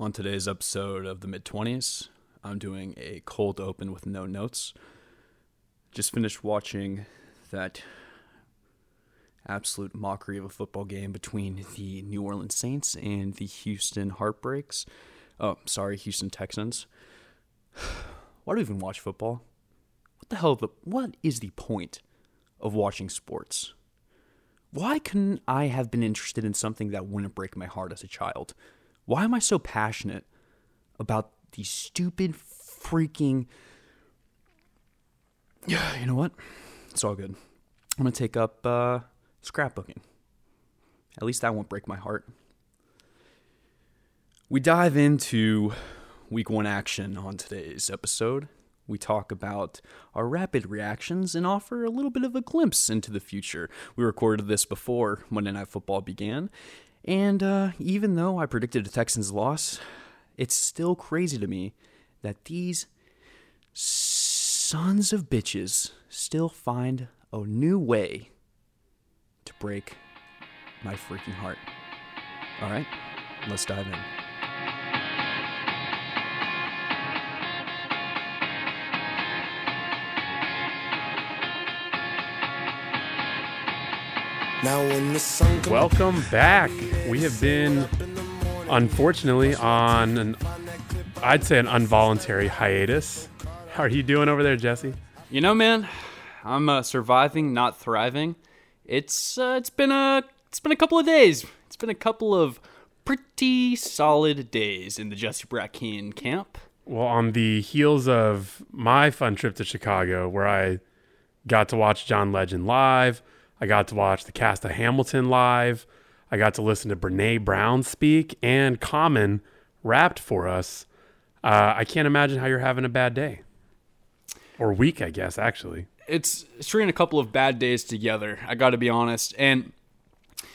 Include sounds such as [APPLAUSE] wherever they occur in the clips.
On today's episode of the mid 20s, I'm doing a cold open with no notes. Just finished watching that absolute mockery of a football game between the New Orleans Saints and the Houston Heartbreaks. Oh, sorry, Houston Texans. [SIGHS] Why do we even watch football? What the hell? The, what is the point of watching sports? Why couldn't I have been interested in something that wouldn't break my heart as a child? Why am I so passionate about these stupid freaking. Yeah, [SIGHS] you know what? It's all good. I'm going to take up uh, scrapbooking. At least that won't break my heart. We dive into week one action on today's episode. We talk about our rapid reactions and offer a little bit of a glimpse into the future. We recorded this before Monday Night Football began, and uh, even though I predicted a Texans loss, it's still crazy to me that these sons of bitches still find a new way to break my freaking heart. All right, let's dive in. Welcome back. We have been, unfortunately, on an, I'd say, an involuntary hiatus. How are you doing over there, Jesse? You know, man, I'm uh, surviving, not thriving. It's uh, it's been a it's been a couple of days. It's been a couple of pretty solid days in the Jesse Brackeen camp. Well, on the heels of my fun trip to Chicago, where I got to watch John Legend live, I got to watch the cast of Hamilton live, I got to listen to Brene Brown speak, and Common rapped for us. Uh, I can't imagine how you're having a bad day. Or week, I guess, actually. It's stringing a couple of bad days together. I got to be honest, and I'm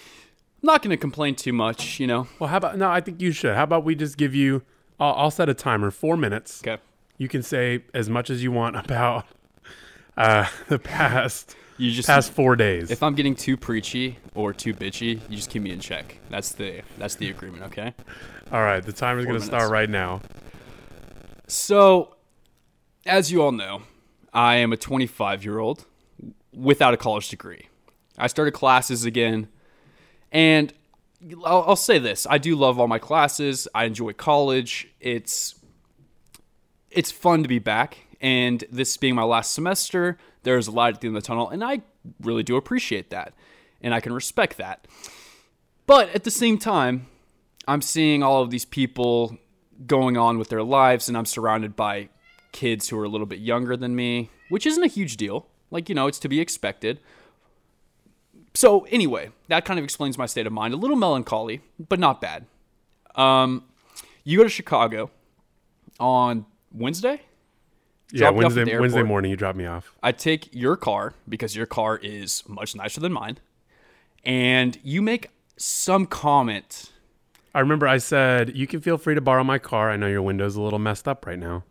not going to complain too much. You know. Well, how about no? I think you should. How about we just give you? I'll, I'll set a timer, four minutes. Okay. You can say as much as you want [LAUGHS] about uh, the past You just past four days. if I'm getting too preachy or too bitchy, you just keep me in check. That's the that's the agreement. Okay. All right, the timer's Four going to start right now. So, as you all know, I am a 25 year old without a college degree. I started classes again, and I'll, I'll say this: I do love all my classes. I enjoy college. It's it's fun to be back, and this being my last semester, there's a light at the end of the tunnel, and I really do appreciate that, and I can respect that. But at the same time, I'm seeing all of these people going on with their lives, and I'm surrounded by kids who are a little bit younger than me, which isn't a huge deal. Like, you know, it's to be expected. So, anyway, that kind of explains my state of mind. A little melancholy, but not bad. Um, you go to Chicago on Wednesday? Yeah, Drop me off at Wednesday Wednesday morning you drop me off. I take your car because your car is much nicer than mine, and you make some comment I remember I said you can feel free to borrow my car. I know your window's a little messed up right now.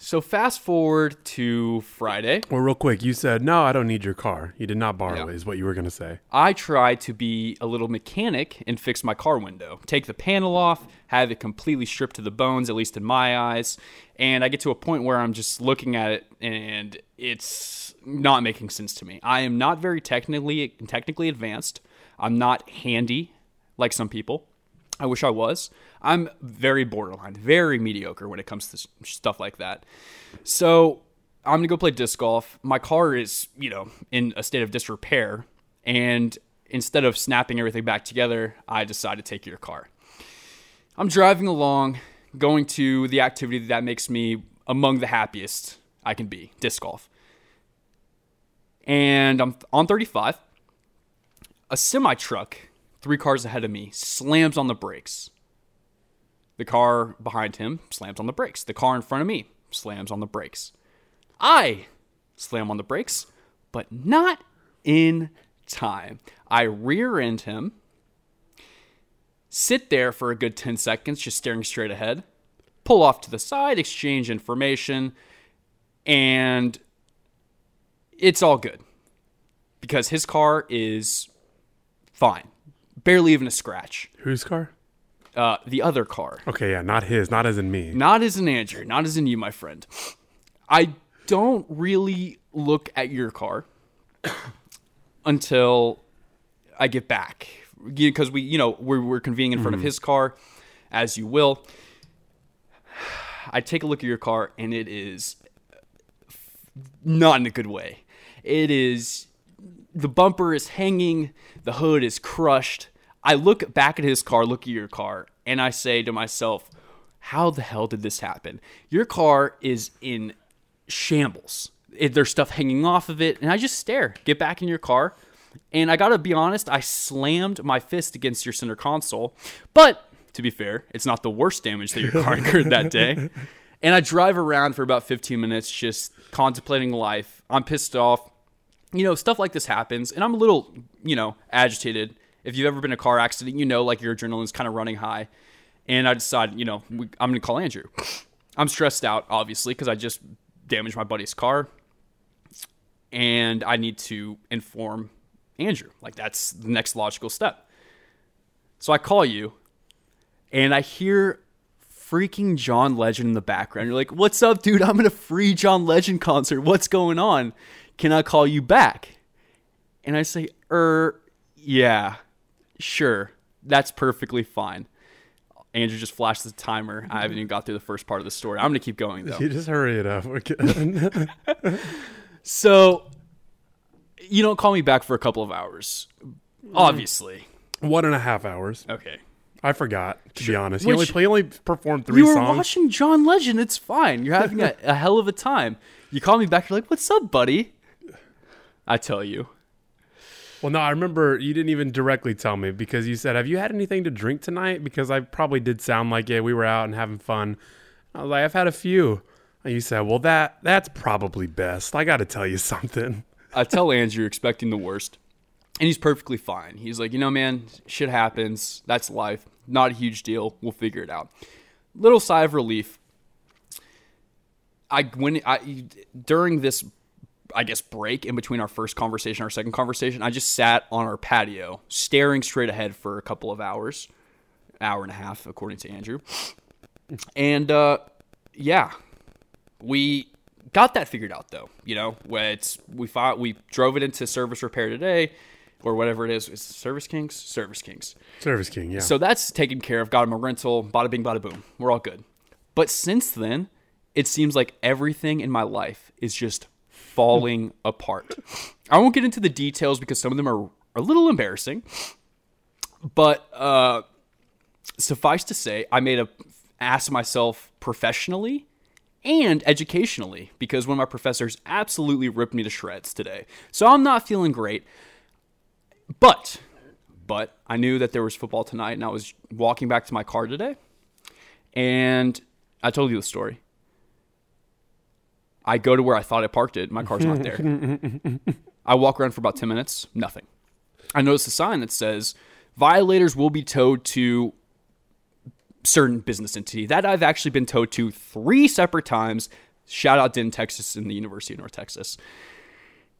So fast forward to Friday. Well, real quick, you said no, I don't need your car. You did not borrow Yeah. it. Is what you were going to say. I try to be a little mechanic and fix my car window. Take the panel off, have it completely stripped to the bones, at least in my eyes. And I get to a point where I'm just looking at it and it's not making sense to me. I am not very technically technically advanced. I'm not handy like some people. I wish I was. I'm very borderline, very mediocre when it comes to stuff like that. So I'm gonna go play disc golf. My car is, you know, in a state of disrepair, and instead of snapping everything back together, I decide to take your car. I'm driving along, going to the activity that makes me among the happiest I can be, disc golf. And I'm on 35. A semi truck, three cars ahead of me, slams on the brakes. The car behind him slams on the brakes. The car in front of me slams on the brakes. I slam on the brakes, but not in time. I rear end him, sit there for a good 10 seconds, just staring straight ahead, pull off to the side, exchange information, and it's all good because his car is fine, barely even a scratch. Whose car? uh, the other car. Okay, yeah, not his, not as in me. Not as in Andrew, not as in you, my friend. I don't really look at your car [COUGHS] until I get back because we, you know, we're, we're convening in front of his car, as you will. I take a look at your car, and it is not in a good way. It is the bumper is hanging, the hood is crushed. I look back at his car, look at your car, and I say to myself, how the hell did this happen? Your car is in shambles. There's stuff hanging off of it, and I just stare. Get back in your car, and I gotta be honest, I slammed my fist against your center console. But to be fair, it's not the worst damage that your car [LAUGHS] incurred that day. And I drive around for about 15 minutes, just contemplating life. I'm pissed off. You know, stuff like this happens, and I'm a little, you know, agitated. If you've ever been in a car accident, you know, like your adrenaline's kind of running high. And I decide, you know, we, I'm going to call Andrew. I'm stressed out, obviously, because I just damaged my buddy's car. And I need to inform Andrew. Like, that's the next logical step. So I call you, and I hear freaking John Legend in the background. You're like, "What's up, dude? I'm at a free John Legend concert. What's going on? Can I call you back?" And I say, "Er, yeah, sure. That's perfectly fine." Andrew just flashed the timer. I haven't even got through the first part of the story. I'm gonna keep going though. [LAUGHS] You just hurry it up. [LAUGHS] So, you don't call me back for a couple of hours, obviously. One and a half hours. Okay. I forgot, to be honest. He only, Which- only performed three You were songs. watching John Legend. It's fine. You're having a, a hell of a time. You call me back. You're like, "What's up, buddy?" I tell you. Well, no, I remember you didn't even directly tell me because you said, "Have you had anything to drink tonight?" Because I probably did sound like it. We were out and having fun. I was like, "I've had a few." And you said, "Well, that that's probably best." I got to tell you [LAUGHS] something. I tell Andrew expecting the worst, and he's perfectly fine. He's like, you know, man, shit happens. That's life. Not a huge deal. We'll figure it out. Little sigh of relief. I when I during this, I guess break in between our first conversation, our second conversation, I just sat on our patio, staring straight ahead for a couple of hours, hour and a half, according to Andrew, and uh, yeah, we got that figured out though. You know, it's we fought, we drove it into service repair today, or whatever it is. Is it Service Kings? Service Kings. Service King, yeah. So that's taken care of. Got him a rental. Bada bing, bada boom. We're all good. But since then, it seems like everything in my life is just falling apart. I won't get into the details because some of them are a little embarrassing. But uh, suffice to say, I made a ass of myself professionally and educationally because one of my professors absolutely ripped me to shreds today. So I'm not feeling great. But but I knew that there was football tonight and I was walking back to my car today and I told you the story. I go to where I thought I parked it, my car's not there. [LAUGHS] I walk around for about 10 minutes, nothing. I notice a sign that says violators will be towed to certain business entity that I've actually been towed to three separate times. Shout out Denton, Texas, and the University of North Texas.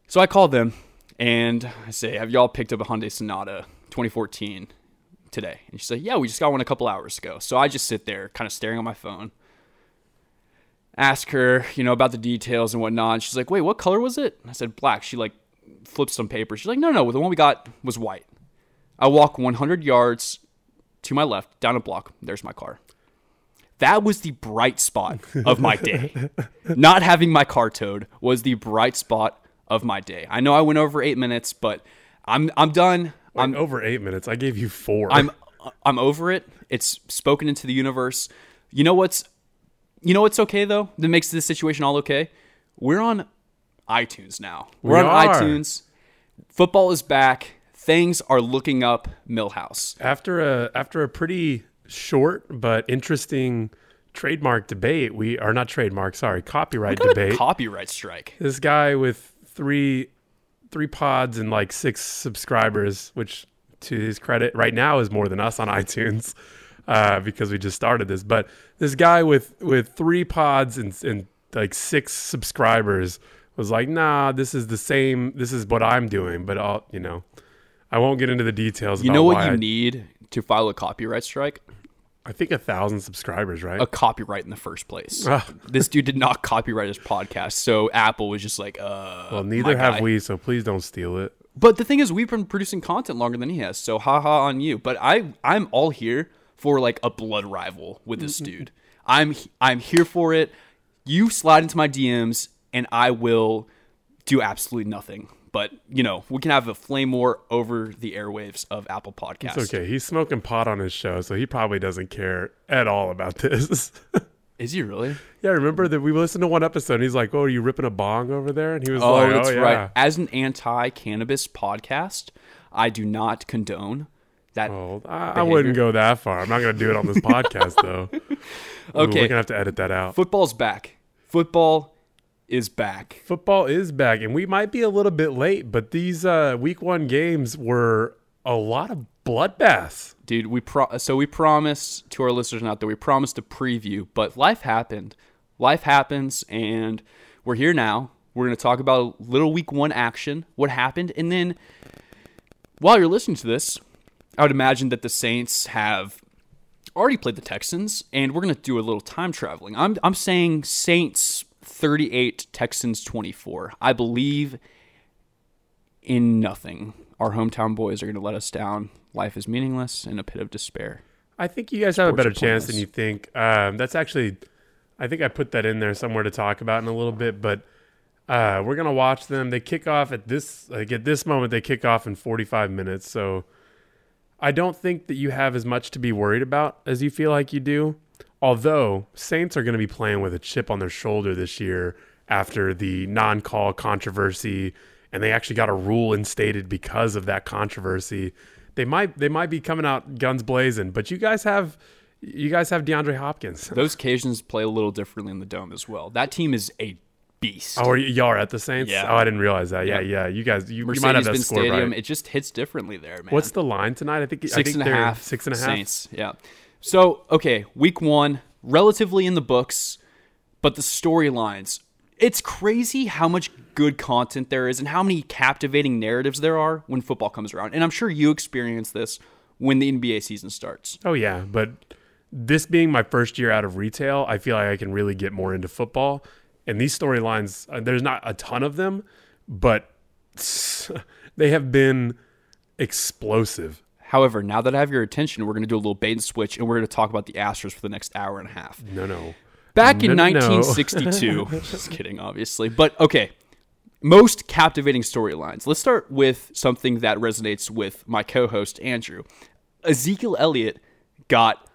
So I call them and I say, "Have y'all picked up a Hyundai Sonata 2014 today?" And she said, "Yeah, we just got one a couple hours ago." So I just sit there, kind of staring on my phone. Ask her, you know, about the details and whatnot. And she's like, "Wait, what color was it?" And I said, "Black." She like flips some paper. She's like, "No, no, the one we got was white." I walk 100 yards to my left, down a block. There's my car. That was the bright spot of my day. [LAUGHS] Not having my car towed was the bright spot of my day. I know I went over eight minutes, but I'm I'm done. I'm I'm over eight minutes. I gave you four. I'm I'm over it. It's spoken into the universe. You know what's you know what's okay though? That makes this situation all okay. We're on iTunes now. We're We on are. iTunes. Football is back. Things are looking up Milhouse. after a after a pretty short but interesting trademark debate. We are not trademark. Sorry, copyright debate. copyright strike. this guy with three three pods and like six subscribers, which to his credit right now is more than us on [LAUGHS] iTunes uh, because we just started this. But this guy with with three pods and, and like six subscribers was like, nah, this is the same. This is what I'm doing, but I'll you know. I won't get into the details. You know what you I- need to file a copyright strike? I think a thousand subscribers, right? a copyright in the first place. Ah. [LAUGHS] this dude did not copyright his podcast, so Apple was just like, uh. well, neither have guy. we, so please don't steal it. But the thing is, we've been producing content longer than he has, so haha on you. But I, I'm all here for like a blood rival with this mm-hmm. dude. I'm, I'm here for it. You slide into my DMs, and I will do absolutely nothing. But you know, we can have a flame war over the airwaves of Apple Podcasts. It's okay. He's smoking pot on his show, so he probably doesn't care at all about this. [LAUGHS] Is he really? yeah, remember that we listened to one episode and he's like, Oh, are you ripping a bong over there? And he was Oh, like, that's Oh, yeah. right. As an anti-cannabis podcast, I do not condone that. Well, I, I wouldn't go that far. I'm not going to do it on this [LAUGHS] podcast, though. Ooh, Okay. We're going to have to edit that out. Football's back. Football is back. Football is back, and we might be a little bit late, but these uh, week one games were a lot of bloodbaths. dude we pro- so we promised to our listeners out there we promised a preview but life happened life happens and we're here now we're going to talk about a little week one action what happened and then while you're listening to this i would imagine that the saints have already played the texans and we're going to do a little time traveling i'm, I'm saying saints 38 texans 24 i believe in nothing our hometown boys are going to let us down life is meaningless and a pit of despair I think you guys have a better chance than you think. Um, that's actually, I think I put that in there somewhere to talk about in a little bit, but uh, we're gonna watch them. They kick off at this like at this moment. They kick off in 45 minutes, so I don't think that you have as much to be worried about as you feel like you do. Although Saints are going to be playing with a chip on their shoulder this year after the non-call controversy, and they actually got a rule instated because of that controversy. They might they might be coming out guns blazing, but you guys have you guys have DeAndre Hopkins. those occasions play a little differently in the dome as well that team is a beast Oh, are y'all are at the Saints? Yeah. Oh, I didn't realize that. Yeah, Yeah. yeah. You guys, you, you might have that score stadium right. it just hits differently there man What's the line tonight? I think I think and a half. Six and a half. saints yeah so okay week one relatively in the books but the storylines it's crazy how much good content there is and how many captivating narratives there are when football comes around and i'm sure you experience this when the nba season starts Oh yeah, but this being my first year out of retail, I feel like I can really get more into football. And these storylines, uh, there's not a ton of them, but [LAUGHS] they have been explosive. However, now that I have your attention, we're going to do a little bait and switch, and we're going to talk about the Astros for the next hour and a half. No, no. Back in No, no, no. 1962, [LAUGHS] just kidding, obviously, but okay. Most captivating storylines. Let's start with something that resonates with my co-host Andrew. Ezekiel Elliott got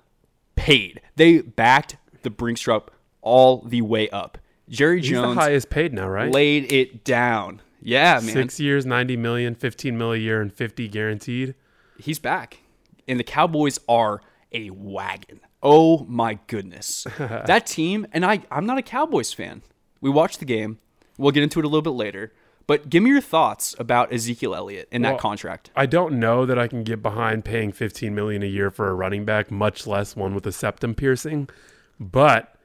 paid. They backed the Brinks truck all the way up. Jerry He's Jones the highest paid now, right? laid it down. Yeah, man. Six years, 90 million, 15 mil a year, and 50 guaranteed. he's back. And the Cowboys are a wagon. Oh my goodness. [LAUGHS] that team, and I, I'm not a Cowboys fan. We watched the game. We'll get into it a little bit later. But give me your thoughts about Ezekiel Elliott and Well, that contract. I don't know that I can get behind paying 15 million a year for a running back, much less one with a septum piercing. But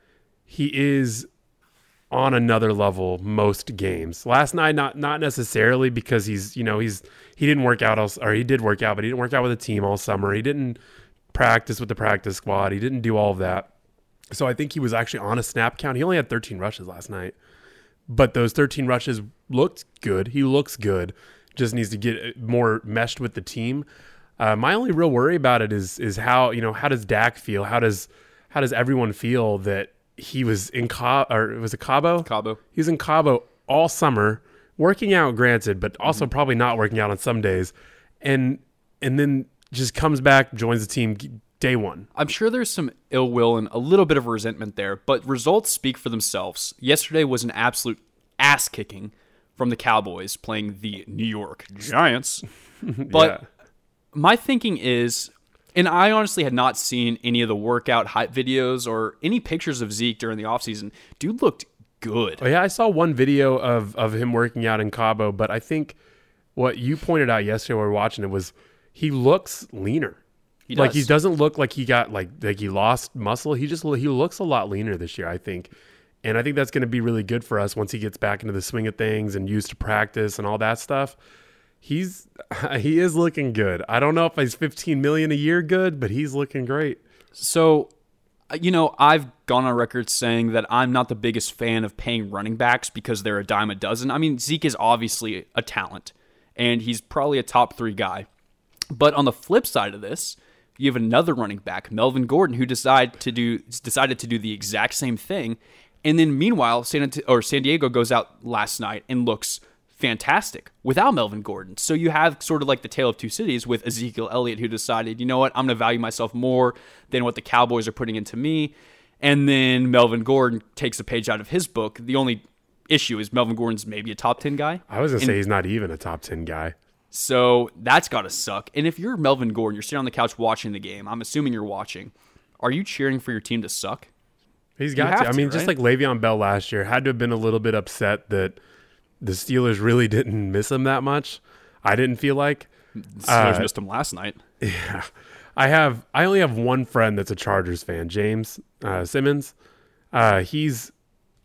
he is on another level most games. Last night, not not necessarily because he's you know he's he didn't work out all, or he did work out, but he didn't work out with a team all summer. He didn't practice with the practice squad. He didn't do all of that. So I think he was actually on a snap count. He only had 13 rushes last night but those 13 rushes looked good. He looks good. Just needs to get more meshed with the team. Uh, my only real worry about it is is how you know how does Dak feel? How does how does everyone feel that he was in Cabo or was it Cabo? Cabo. He was in Cabo all summer, working out, granted, but also Mm-hmm. probably not working out on some days, and and then just comes back, joins the team day one. I'm sure there's some ill will and a little bit of resentment there, but results speak for themselves. Yesterday was an absolute ass kicking from the Cowboys playing the New York Giants. [LAUGHS] But Yeah. my thinking is, and I honestly had not seen any of the workout hype videos or any pictures of Zeke during the offseason. Dude looked good. Oh, yeah, I saw one video of of him working out in Cabo, but I think what you pointed out yesterday when we were watching it was he looks leaner. He Like he does. doesn't look like he got like like he lost muscle. He just he looks a lot leaner this year, I think. And I think that's going to be really good for us once he gets back into the swing of things and used to practice and all that stuff. He's [LAUGHS] he is looking good. I don't know if he's 15 million a year good, but he's looking great. So, uh, you know, I've gone on record saying that I'm not the biggest fan of paying running backs because they're a dime a dozen. I mean, Zeke is obviously a talent, and he's probably a top three guy. But on the flip side of this, you have another running back, Melvin Gordon, who decided to do decided to do the exact same thing. And then meanwhile, San or San Diego goes out last night and looks fantastic without Melvin Gordon. So you have sort of like the tale of two cities with Ezekiel Elliott, who decided, you know what, I'm going to value myself more than what the Cowboys are putting into me. And then Melvin Gordon takes a page out of his book. The only issue is Melvin Gordon's maybe a top 10 guy. I was gonna say he's not even a top ten guy. So that's got to suck. And if you're Melvin Gordon, you're sitting on the couch watching the game. I'm assuming you're watching. Are you cheering for your team to suck? He's got have to. I to, mean, just like Le'Veon Bell last year, had to have been a little bit upset that the Steelers really didn't miss him that much. I didn't feel like. The Steelers Uh, missed him last night. Yeah, I have. I only have one friend that's a Chargers fan, James uh, Simmons. Uh, he's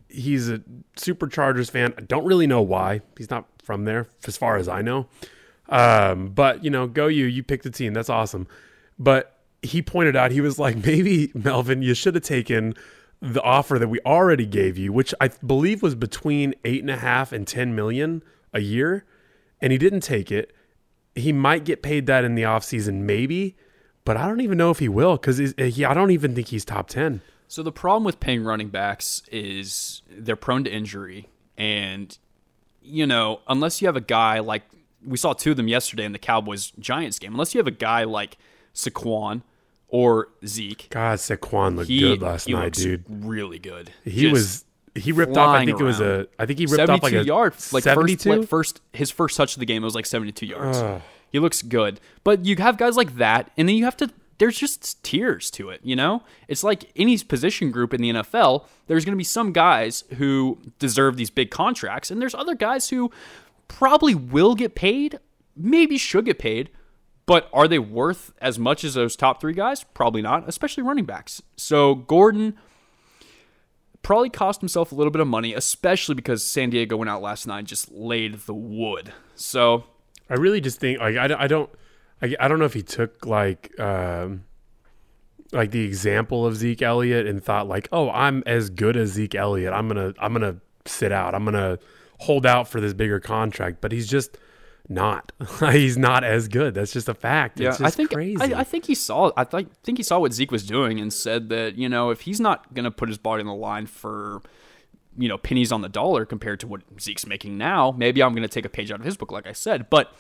he's a super Chargers fan. I don't really know why. He's not from there, as far as I know. Um, but you know, go you. You picked the team. That's awesome. But he pointed out he was like, [LAUGHS] maybe Melvin, you should have taken the offer that we already gave you, which I believe was between eight and a half and ten million a year, and he didn't take it. He might get paid that in the offseason, maybe, but I don't even know if he will because I don't even think he's top ten. So the problem with paying running backs is they're prone to injury, and you know unless you have a guy like we saw two of them yesterday in the Cowboys Giants game, unless you have a guy like Saquon or Zeke, God, Saquon looked he, good last night, dude. really good. He Just was he ripped off. I think it was a. I think he ripped off like a yards, like seventy first, like first his first touch of the game it was like seventy two yards. He looks good, but you have guys like that, and then you have to. There's just tiers to it, you know. It's like any position group in the NFL. There's going to be some guys who deserve these big contracts, and there's other guys who probably will get paid, maybe should get paid, but are they worth as much as those top three guys? Probably not, especially running backs. So Gordon probably cost himself a little bit of money, especially because San Diego went out last night and just laid the wood. So I really just think like I, I don't I, I don't know if he took like um like the example of Zeke Elliott and thought like oh I'm as good as Zeke Elliott I'm gonna I'm gonna sit out I'm gonna hold out for this bigger contract but he's just not [LAUGHS] he's not as good that's just a fact it's just I think crazy I, I think he saw I th- think he saw what Zeke was doing and said that you know if he's not going to put his body on the line for you know pennies on the dollar compared to what Zeke's making now, maybe I'm going to take a page out of his book, like I said. But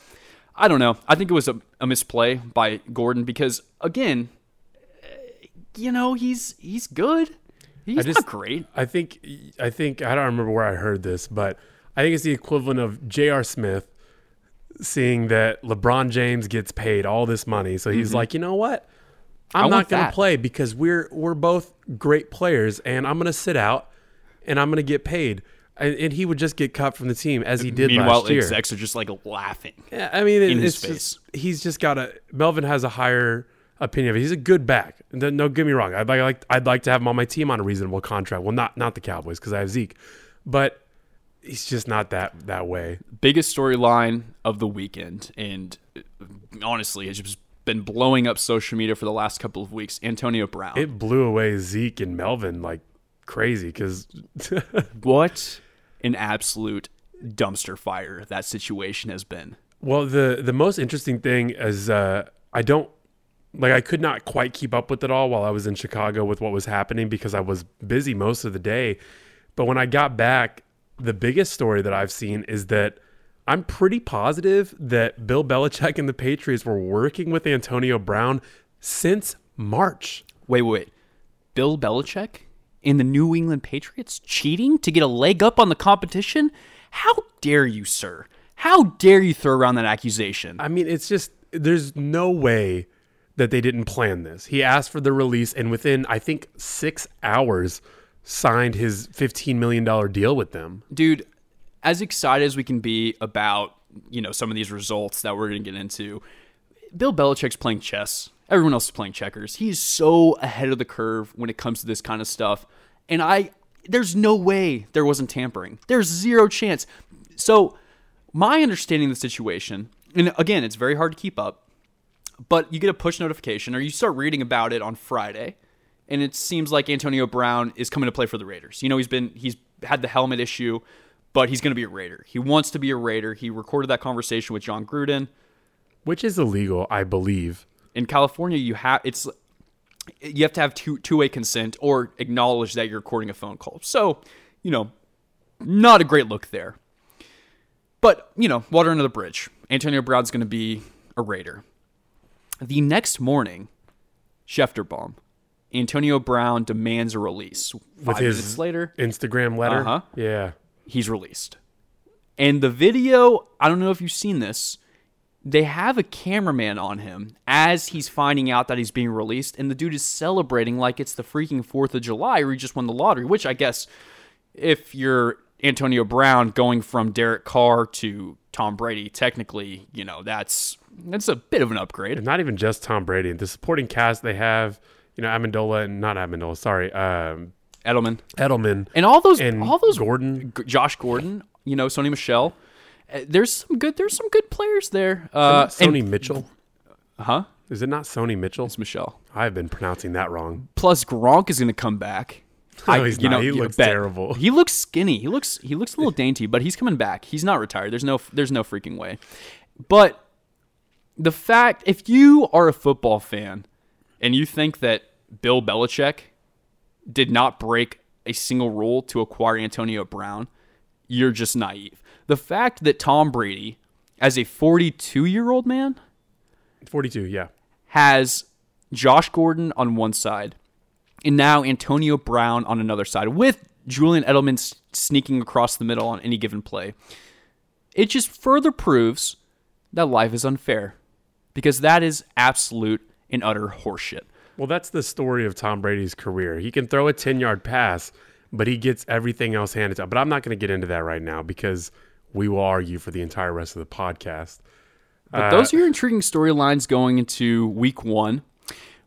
I don't know. I think it was a, a misplay by Gordon because again, you know he's he's good. He's just- not great. I think I think I don't remember where I heard this, but I think it's the equivalent of J.R. Smith seeing that LeBron James gets paid all this money, so he's like, you know what? I'm Mm-hmm. not going to that." play because we're we're both great players, and I'm going to sit out, and I'm going to get paid. And, and he would just get cut from the team as he did Meanwhile, last year. execs are just like laughing. Yeah, I mean, it, in his it's just he's just got a Melvin has a higher opinion of it. He's a good back. No, no, get me wrong. I'd like, like I'd like to have him on my team on a reasonable contract. Well, not not the Cowboys because I have Zeke, but he's just not that that way. biggest storyline of the weekend, and uh, honestly, it's just been blowing up social media for the last couple of weeks. Antonio Brown. It blew away Zeke and Melvin like crazy because [LAUGHS] what an absolute dumpster fire that situation has been. Well, the the most interesting thing is uh, I don't like I could not quite keep up with it all while I was in Chicago with what was happening because I was busy most of the day. But when I got back, the biggest story that I've seen is that I'm pretty positive that Bill Belichick and the Patriots were working with Antonio Brown since March. Wait, wait, wait. Bill Belichick in the New England Patriots cheating to get a leg up on the competition? How dare you, sir? How dare you throw around that accusation? I mean, it's just there's no way that they didn't plan this. He asked for the release, and within I think six hours, signed his fifteen million dollar deal with them. dude, as excited as we can be about you know some of these results that we're going to get into, Bill Belichick's playing chess. Everyone else is playing checkers. He's so ahead of the curve when it comes to this kind of stuff, and I there's no way there wasn't tampering. There's zero chance. So my understanding of the situation, and again, it's very hard to keep up, but you get a push notification or you start reading about it on Friday and it seems like Antonio Brown is coming to play for the Raiders. You know, he's been he's had the helmet issue, but he's going to be a Raider. He wants to be a Raider. He recorded that conversation with Jon Gruden. which is illegal, I believe. In California, you have it's you have to have two two way consent or acknowledge that you're recording a phone call. So, you know, not a great look there. But, you know, water under the bridge. Antonio Brown's going to be a Raider. The next morning, Schefterbaum, Antonio Brown demands a release. Five his- minutes later, Instagram letter. Uh-huh. Yeah. he's released. And the video, I don't know if you've seen this, they have a cameraman on him as he's finding out that he's being released, and the dude is celebrating like it's the freaking 4th of July or he just won the lottery, which I guess if you're Antonio Brown going from Derek Carr to Tom Brady, technically, you know, that's that's a bit of an upgrade. And not even just Tom Brady. The supporting cast they have, you know, Amendola and not Amendola, sorry, um, Edelman. Edelman And all those and all those Gordon. G- Josh Gordon, you know, Sony Michel. Uh, There's some good there's some good players there. Uh Sony Mitchell. huh? Is it not Sony Mitchell? It's Michelle. I've been pronouncing that wrong. Plus Gronk is going to come back. [LAUGHS] No, he's not. He looks bet. terrible. He looks skinny. He looks he looks a little dainty, but he's coming back. He's not retired. There's no there's no freaking way. But the fact if you are a football fan and you think that Bill Belichick did not break a single rule to acquire Antonio Brown, you're just naive. The fact that Tom Brady as a 42-year-old man 42, yeah. has Josh Gordon on one side and now Antonio Brown on another side with Julian Edelman sneaking across the middle on any given play. It just further proves that life is unfair because that is absolute and utter horseshit. Well, that's the story of Tom Brady's career. He can throw a 10 yard pass, but he gets everything else handed to him. But I'm not going to get into that right now because we will argue for the entire rest of the podcast. But those are your intriguing storylines going into week one.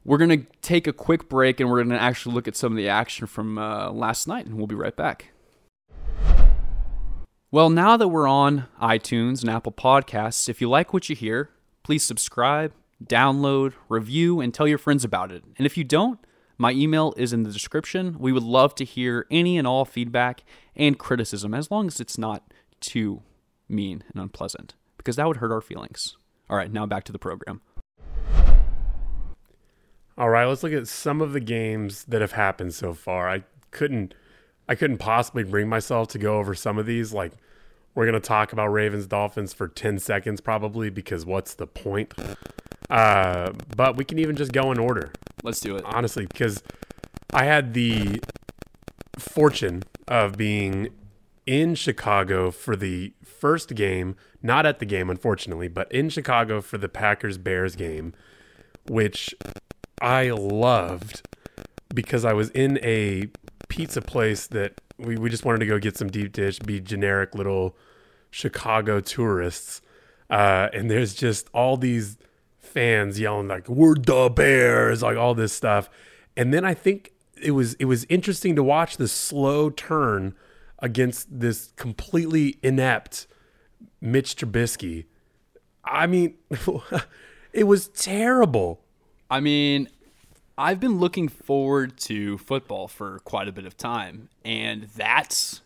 We're going to take a quick break and we're going to actually look at some of the action from uh, last night, and we'll be right back. Well, now that we're on iTunes and Apple Podcasts, if you like what you hear, please subscribe, download, review, and tell your friends about it. And if you don't, my email is in the description. We would love to hear any and all feedback and criticism, as long as it's not too mean and unpleasant, because that would hurt our feelings. All right, now back to the program. All right, let's look at some of the games that have happened so far. I couldn't I couldn't possibly bring myself to go over some of these like we're going to talk about Ravens Dolphins for 10 seconds probably because what's the point? Uh, but we can even just go in order. Let's do it. honestly, because I had the fortune of being in Chicago for the first game, not at the game, unfortunately, but in Chicago for the Packers Bears game, which I loved because I was in a pizza place that we, we just wanted to go get some deep dish, be generic little Chicago tourists. Uh, and there's just all these fans yelling like we're the bears like all this stuff. And then i think it was it was interesting to watch the slow turn against this completely inept mitch trubisky. I mean [LAUGHS] it was terrible. I mean, I've been looking forward to football for quite a bit of time, and that's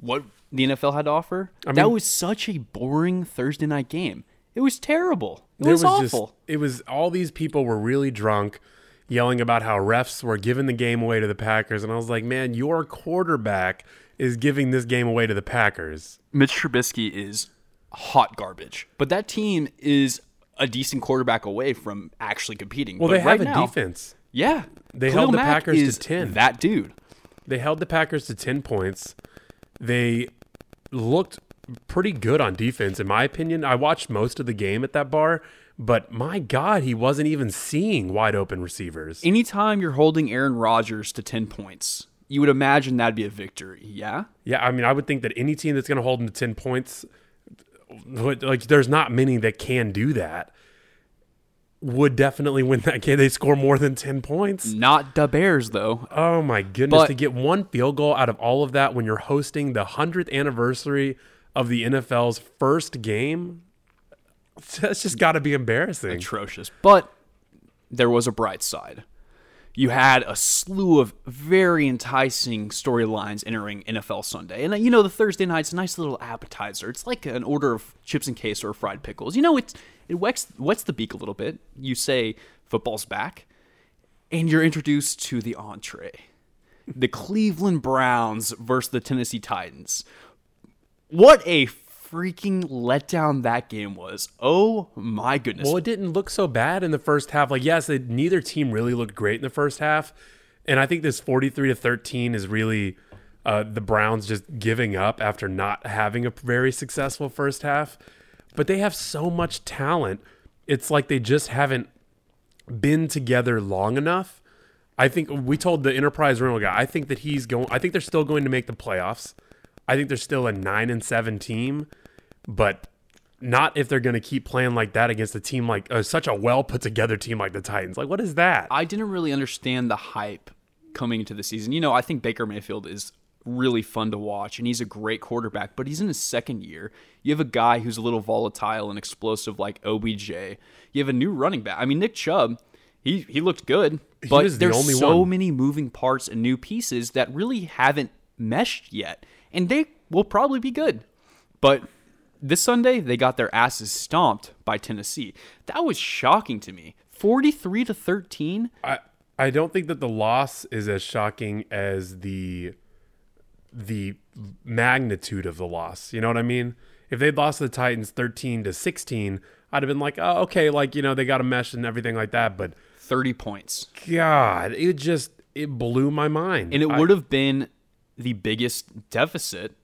what the NFL had to offer. that mean- was such a boring Thursday night game. It was terrible. It There was, awful. just it was all these people were really drunk yelling about how refs were giving the game away to the packers and i was like man your quarterback is giving this game away to the packers Mitch Trubisky is hot garbage, but that team is a decent quarterback away from actually competing. well But they right have a now, defense Yeah, They Khalil held the Mack Packers to 10. That dude. They held the Packers to 10 points. They looked pretty good on defense, in my opinion. I watched most of the game at that bar, but my God, he wasn't even seeing wide open receivers. Anytime you're holding Aaron Rodgers to ten points, you would imagine that'd be a victory. Yeah. Yeah, I mean, I would think that any team that's going to hold him to 10 points, like, there's not many that can do that, would definitely win that game. They score more than 10 points. Not the Bears though. Oh my goodness! But- to get one field goal out of all of that when you're hosting the hundredth anniversary of the NFL's first game, that's just got to be embarrassing. atrocious. But there was a bright side. You had a slew of very enticing storylines entering NFL Sunday. And uh, you know, the Thursday night's a nice little appetizer. It's like an order of chips and queso or fried pickles. You know, it's it wets wets the beak a little bit. You say football's back, and you're introduced to the entree. The Cleveland Browns versus the Tennessee Titans. What a freaking letdown that game was. Oh my goodness. Well, it didn't look so bad in the first half. Like, yes, it, neither team really looked great in the first half, and I think this forty-three to thirteen is really uh, the Browns just giving up after not having a very successful first half. But they have so much talent. It's like they just haven't been together long enough. I think we told the enterprise rental guy. I think that he's going. I think they're still going to make the playoffs. I think they're still a nine and seven team, but not if they're going to keep playing like that against a team like uh, such a well put together team like the Titans. Like, what is that? I didn't really understand the hype coming into the season. You know, I think Baker Mayfield is really fun to watch and he's a great quarterback, but he's in his second year. You have a guy who's a little volatile and explosive like OBJ. You have a new running back. I mean, Nick Chubb, he he looked good, but the there's only so one. many moving parts and new pieces that really haven't meshed yet. And they will probably be good. But this Sunday, they got their asses stomped by Tennessee. That was shocking to me. 43 to 13. I I don't think that the loss is as shocking as the the magnitude of the loss. You know what I mean? If they'd lost to the Titans 13 to 16, I'd have been like, "Oh, okay, like, you know, they got a mesh and everything like that." But 30 points. god, it just it blew my mind. And it would have been the biggest deficit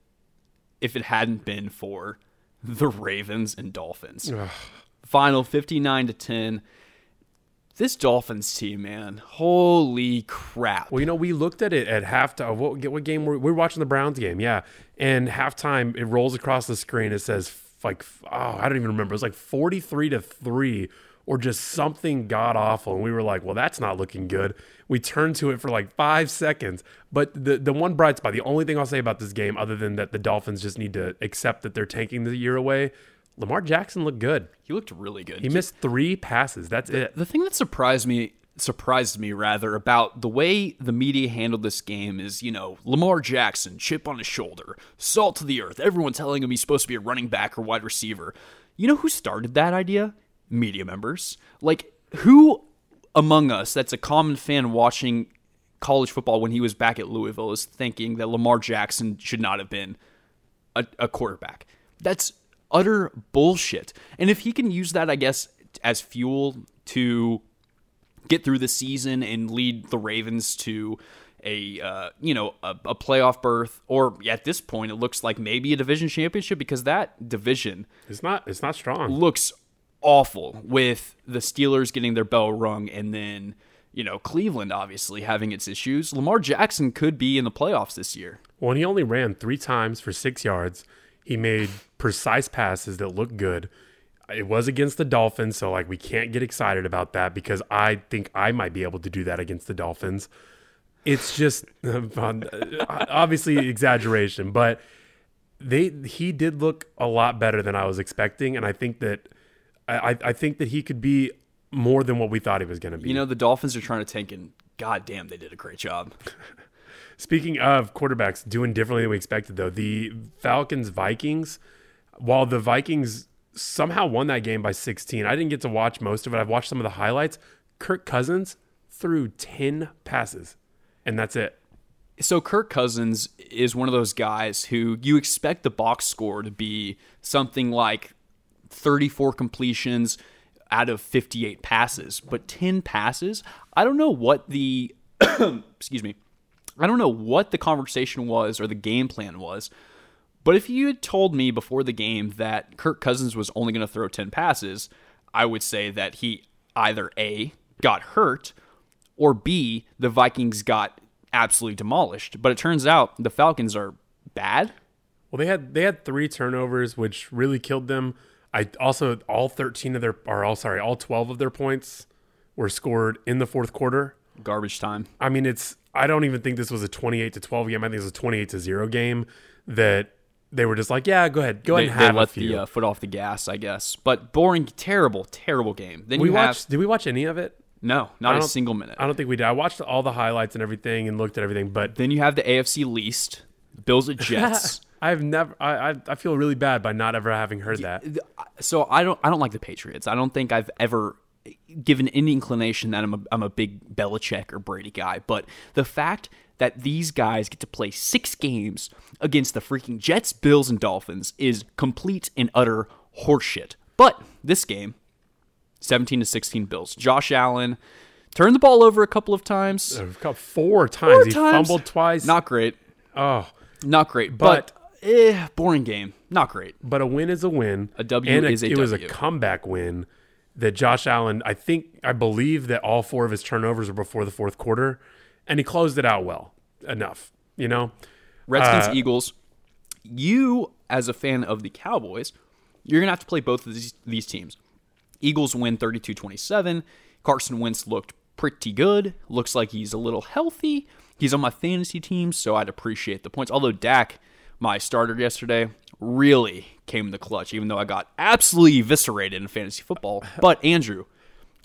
if it hadn't been for the Ravens and Dolphins. Final 59 to 10. This Dolphins team, man, holy crap. Well, you know, we looked at it at halftime. What, what game were we were watching the Browns game? Yeah, and halftime it rolls across the screen. It says like oh, I don't even remember. It was like forty three to three, or just something god awful. And we were like, well, that's not looking good. We turned to it for like five seconds. But the the one bright spot, the only thing I'll say about this game, other than that the Dolphins just need to accept that they're tanking the year away. Lamar Jackson looked good. he looked really good. He missed three passes. That's it. the thing that surprised me surprised me rather about the way the media handled this game is you know lamar jackson chip on his shoulder salt to the earth everyone telling him he's supposed to be a running back or wide receiver you know who started that idea media members like who among us that's a common fan watching college football when he was back at louisville is thinking that lamar jackson should not have been a, a quarterback. That's utter bullshit. And if he can use that, I guess, as fuel to get through the season and lead the Ravens to a uh, you know a, a playoff berth, or at this point, it looks like maybe a division championship because that division It's not. It's not strong. looks awful with the Steelers getting their bell rung and then you know Cleveland obviously having its issues. Lamar Jackson could be in the playoffs this year. Well, he only ran three times for six yards. He made precise passes that looked good. It was against the Dolphins, so like we can't get excited about that because I think I might be able to do that against the Dolphins. It's just [LAUGHS] obviously exaggeration, but they he did look a lot better than I was expecting, and I think that I, I think that he could be more than what we thought he was going to be. You know the Dolphins are trying to tank, and goddamn, they did a great job. [LAUGHS] Speaking of quarterbacks doing differently than we expected, though, the Falcons Vikings, while the Vikings somehow won that game by 16, I didn't get to watch most of it. I've watched some of the highlights. Kirk Cousins threw 10 passes, and that's it. So Kirk Cousins is one of those guys who you expect the box score to be something like 34 completions out of 58 passes, but 10 passes. I don't know what the [COUGHS] excuse me. I don't know what the conversation was or the game plan was. But if you had told me before the game that Kirk Cousins was only going to throw 10 passes, I would say that he either A, got hurt, or B, the Vikings got absolutely demolished. But it turns out the Falcons are bad. Well, they had they had three turnovers, which really killed them. I also all 13 of their or all sorry, all 12 of their points were scored in the fourth quarter. Garbage time. I mean, it's I don't even think this was a 28 to 12 game. I think it was a 28 to 0 game that they were just like, yeah, go ahead. Go They, ahead and they have a let few. the uh, foot off the gas, I guess. But boring, terrible, terrible game. Then we you have did we watch any of it? No, not a single minute. I don't think we did. I watched all the highlights and everything and looked at everything, but Then you have the AFC least, Bills at [LAUGHS] Jets. I've never. I, I feel really bad by not ever having heard that. so I don't I don't like the Patriots. I don't think I've ever given any inclination that I'm a, I'm a big Belichick or Brady guy. But the fact that these guys get to play six games against the freaking Jets, Bills, and Dolphins is complete and utter horseshit. But this game, 17 to 16 Bills. Josh Allen turned the ball over a couple of times. Uh, four times. Four he times. fumbled twice. Not great. oh, Not great. But, But- eh, boring game. Not great. but a win is a win. A W and is a it was a comeback win that Josh Allen. I think I believe that all four of his turnovers were before the fourth quarter, and he closed it out well enough. You know, Redskins, Uh, Eagles. You, as a fan of the Cowboys, you're going to have to play both of these, these teams. Eagles win 32 27. Carson Wentz looked pretty good. Looks like he's a little healthy. He's on my fantasy team, so I'd appreciate the points. Although Dak, my starter yesterday, really came in the clutch, even though I got absolutely eviscerated in fantasy football. [LAUGHS] But, Andrew,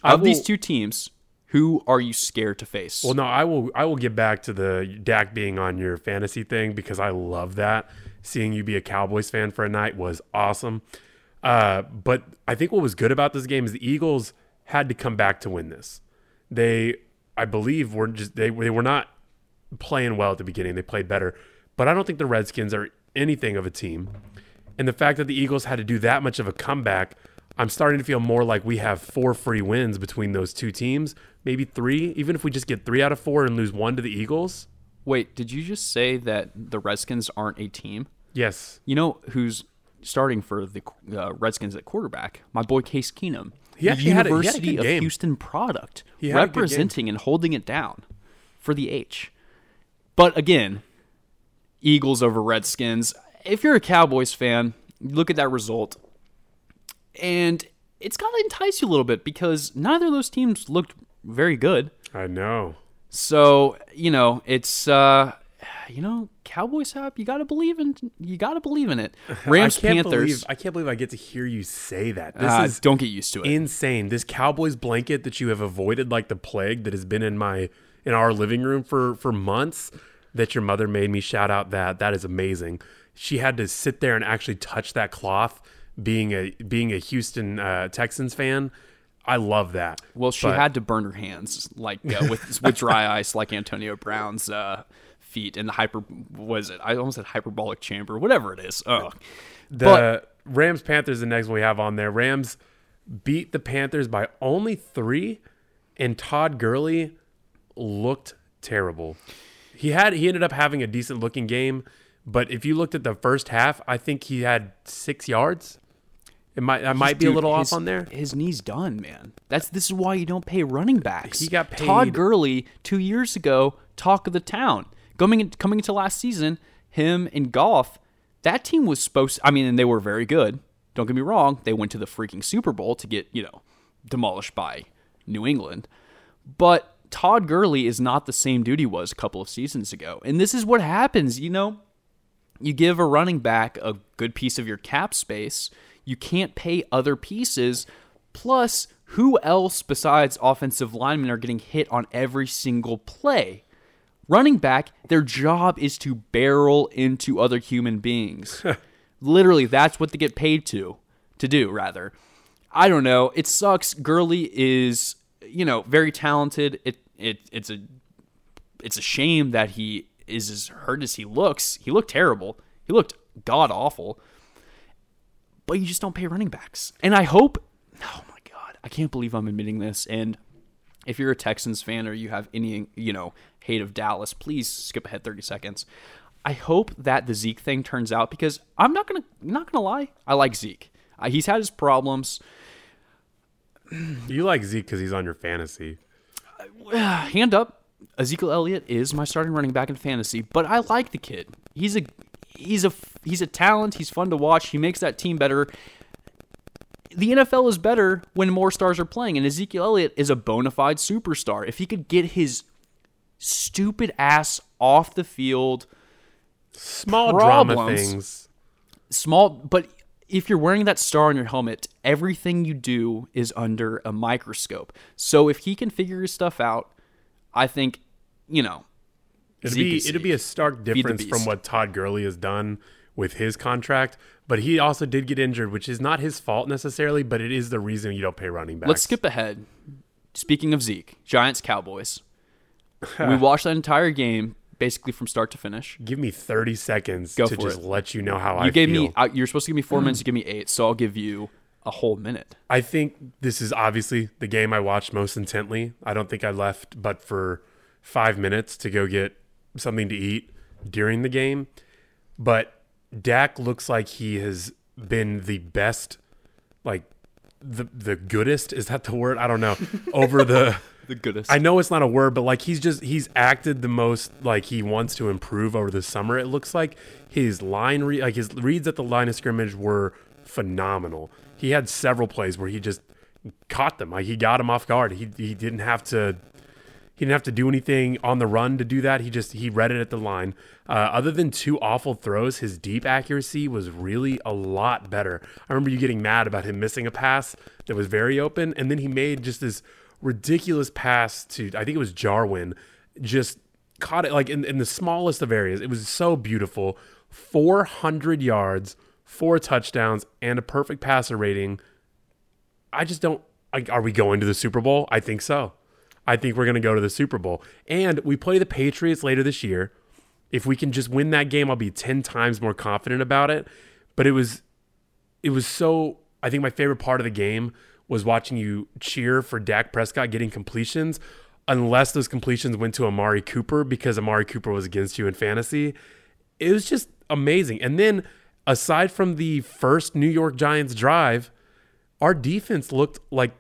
of these two teams, who are you scared to face? Well, no, I will. I will get back to the Dak being on your fantasy thing because I love that. Seeing you be a Cowboys fan for a night was awesome. Uh, but I think what was good about this game is the Eagles had to come back to win this. They, I believe, were just they they were not playing well at the beginning. They played better, but I don't think the Redskins are anything of a team. And the fact that the Eagles had to do that much of a comeback, I'm starting to feel more like we have four free wins between those two teams, maybe three. Even if we just get three out of four and lose one to the Eagles, Wait, did you just say that the Redskins aren't a team? yes, You know who's starting for the uh, Redskins at quarterback? My boy Case Keenum. He actually had a- he had a University good of game. Houston product, He had a good game. representing and holding it down for the H. But again, Eagles over Redskins. If you're a Cowboys fan, look at that result, and it's got to entice you a little bit because neither of those teams looked very good. I know. So you know, it's uh, [SIGHS] you know, Cowboys have you got to believe in you got to believe in it. Rams [LAUGHS] I can't Panthers. Believe, I can't believe I get to hear you say that. This uh, is don't get used to it. insane. This Cowboys blanket that you have avoided like the plague that has been in my in our living room for for months that your mother made me shout out that that is amazing. She had to sit there and actually touch that cloth being a being a Houston uh, Texans fan. I love that. well, she But- had to burn her hands like uh, with with dry [LAUGHS] ice, like Antonio Brown's uh, feet in the hyper. Was it? I almost said hyperbolic chamber, whatever it is. Oh, The But- Rams Panthers the next one we have on there. Rams beat the Panthers by only three, and Todd Gurley looked terrible. He had he ended up having a decent looking game, but if you looked at the first half, I think he had six yards. It might I might be a little his- off on there. His knee's done, man. That's this is why you don't pay running backs. He got Todd paid- Gurley two years ago, talk of the town. Coming in, coming into last season, him and Goff, that team was supposed. I mean, and they were very good. Don't get me wrong. They went to the freaking Super Bowl to get you know demolished by New England, but Todd Gurley is not the same dude he was a couple of seasons ago. And this is what happens, you know you give a running back a good piece of your cap space, you can't pay other pieces. Plus, who else besides offensive linemen are getting hit on every single play? Running back, their job is to barrel into other human beings. [LAUGHS] Literally, that's what they get paid to to do, rather. I don't know. It sucks. Gurley is, you know, very talented. It it it's a it's a shame that he is as hurt as he looks. He looked terrible. He looked god awful. But you just don't pay running backs. And I hope oh my god, I can't believe I'm admitting this and if you're a Texans fan or you have any, you know, hate of Dallas, please skip ahead 30 seconds. I hope that the Zeke thing turns out because I'm not gonna not gonna lie, I like Zeke. Uh, he's had his problems. You like Zeke because he's on your fantasy. [SIGHS] hand up, Ezekiel Elliott is my starting running back in fantasy, but I like the kid. He's a he's a he's a talent. He's fun to watch. He makes that team better. The NFL is better when more stars are playing, and Ezekiel Elliott is a bona fide superstar. If he could get his stupid ass off the field, Small drama things. small, but if you're wearing that star on your helmet, everything you do is under a microscope. So if he can figure his stuff out, I think, you know, It'd Zeke be it'd be a stark difference from what Todd Gurley has done with his contract, but he also did get injured, which is not his fault necessarily, but it is the reason you don't pay running backs. Let's skip ahead. Speaking of Zeke, Giants Cowboys. [LAUGHS] we watched that entire game basically from start to finish. Give me 30 seconds Go to just it. let you know how I You gave feel. me uh, you're supposed to give me 4 [CLEARS THROAT] minutes, you give me 8, so I'll give you a whole minute. I think this is obviously the game I watched most intently. I don't think I left but for five minutes to go get something to eat during the game. But Dak looks like he has been the best, like the the goodest. Is that the word? I don't know. [LAUGHS] Over the [LAUGHS] The goodest. I know it's not a word, but like he's just he's acted the most like he wants to improve over the summer. It looks like his line re- like his reads at the line of scrimmage were phenomenal. He had several plays where he just caught them. Like he got him off guard. He he didn't have to he didn't have to do anything on the run to do that. He just he read it at the line. Uh, other than two awful throws, his deep accuracy was really a lot better. I remember you getting mad about him missing a pass that was very open, and then he made just this ridiculous pass to I think it was Jarwin, just caught it like in, in the smallest of areas. It was so beautiful. 400 yards, four touchdowns, and a perfect passer rating. I just don't. Like, are we going to the Super Bowl? I think so. I think we're going to go to the Super Bowl. And we play the Patriots later this year. If we can just win that game, I'll be 10 times more confident about it. But it was it was so I think my favorite part of the game was watching you cheer for Dak Prescott getting completions unless those completions went to Amari Cooper because Amari Cooper was against you in fantasy. It was just amazing. And then aside from the first New York Giants drive, our defense looked like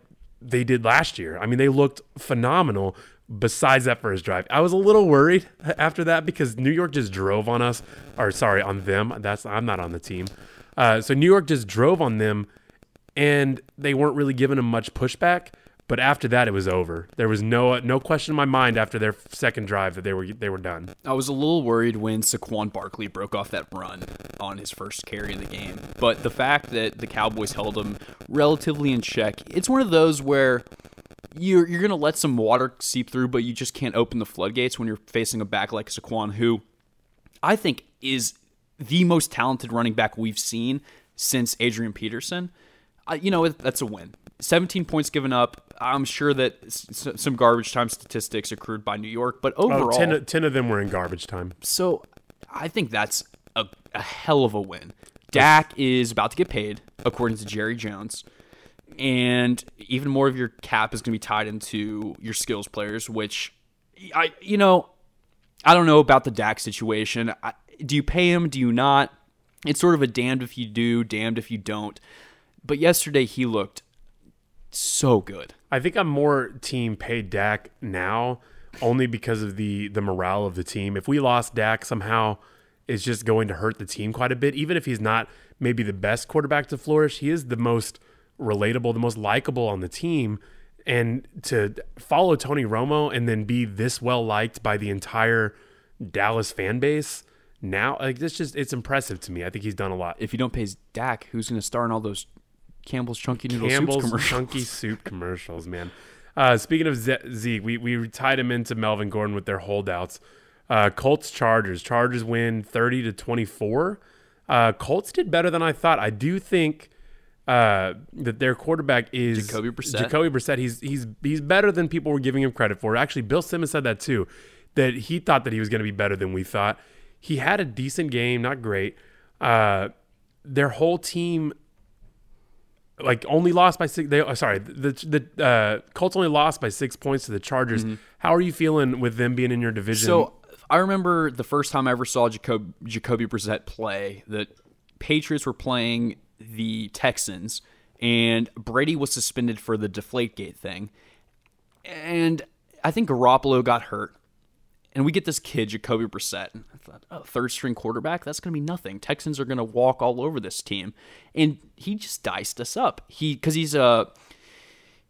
they did last year. I mean, they looked phenomenal besides that first drive. I was a little worried [LAUGHS] after that because New York just drove on us, or sorry, on them. That's I'm not on the team. Uh, so New York just drove on them, and they weren't really giving them much pushback. But after that, it was over. There was no no question in my mind after their second drive that they were they were done. I was a little worried when Saquon Barkley broke off that run on his first carry of the game. But the fact that the Cowboys held him relatively in check, it's one of those where you're, you're to let some water seep through, but you just can't open the floodgates when you're facing a back like Saquon, who I think is the most talented running back we've seen since Adrian Peterson. Uh, you know, that's a win. 17 points given up. I'm sure that s- some garbage time statistics accrued by New York, but Oh, overall, 10, of- 10 of them were in garbage time. so I think that's a, a hell of a win. Dak is about to get paid, according to Jerry Jones. And even more of your cap is going to be tied into your skills players, which I, you know, I don't know about the Dak situation. I, do you pay him? Do you not? It's sort of a damned if you do, damned if you don't. But yesterday he looked so good. I think I'm more team pay Dak now only because of the the morale of the team. If we lost Dak somehow, it's just going to hurt the team quite a bit. Even if he's not maybe the best quarterback to flourish, he is the most relatable, the most likable on the team. And to follow Tony Romo and then be this well liked by the entire Dallas fan base now, like it's just it's impressive to me. I think he's done a lot. If you don't pay Dak, who's going to star in all those Campbell's Chunky Noodle Soups Campbell's commercials? chunky soup commercials, man. Uh, speaking of Ze- Zeke, we, we tied him into Melvin Gordon with their holdouts. Uh, Colts Chargers. Chargers win 30 to 24. Uh, Colts did better than I thought. I do think uh, that their quarterback is Jacoby Brissett. Jacoby Brissett. He's he's he's better than people were giving him credit for. Actually, Bill Simmons said that too. That he thought that he was going to be better than we thought. He had a decent game, not great. Uh, their whole team like only lost by six. They uh, sorry, the the uh, Colts only lost by six points to the Chargers. How are you feeling with them being in your division? So I remember the first time I ever saw Jacob, Jacoby Brissett play. The Patriots were playing the Texans, and Brady was suspended for the Deflategate thing. And I think Garoppolo got hurt. And we get this kid, Jacoby Brissett. And I thought, oh, third string quarterback? That's going to be nothing. Texans are going to walk all over this team. And he just diced us up. He Because he's a.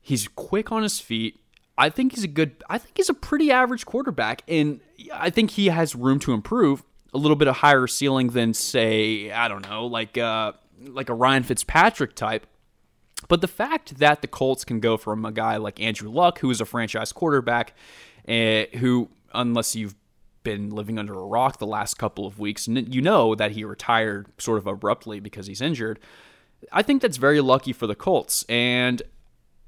He's quick on his feet. I think he's a good. I think he's a pretty average quarterback, and I think he has room to improve. A little bit of higher ceiling than, say, I don't know, like uh, like a Ryan Fitzpatrick type. But the fact that the Colts can go from a guy like Andrew Luck, who is a franchise quarterback, uh, who, unless you've been living under a rock the last couple of weeks, you know that he retired sort of abruptly because he's injured. I think that's very lucky for the Colts. And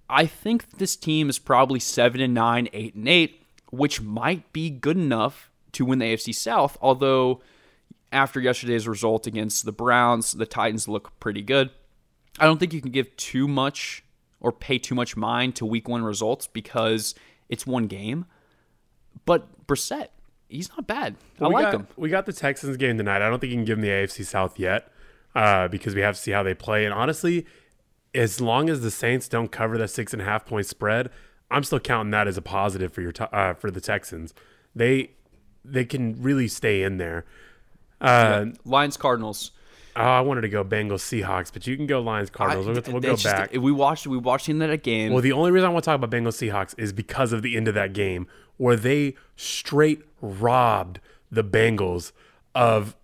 I think this team is probably 7 and 9, 8 and 8, which might be good enough to win the AFC South, although after yesterday's result against the Browns, the Titans look pretty good. I don't think you can give too much or pay too much mind to week one results because it's one game. But Brissett, he's not bad. I we like got, him. We got the Texans game tonight. I don't think you can give them the AFC South yet uh, because we have to see how they play. And honestly, as long as the Saints don't cover that six and a half point spread, I'm still counting that as a positive for your t- uh, for the Texans. They they can really stay in there. Uh, Lions Cardinals. oh, I wanted to go Bengals Seahawks, but you can go Lions Cardinals. I- we'll, we'll go just- back. we watched we watched him in that game. Well, the only reason I want to talk about Bengals Seahawks is because of the end of that game where they straight robbed the Bengals of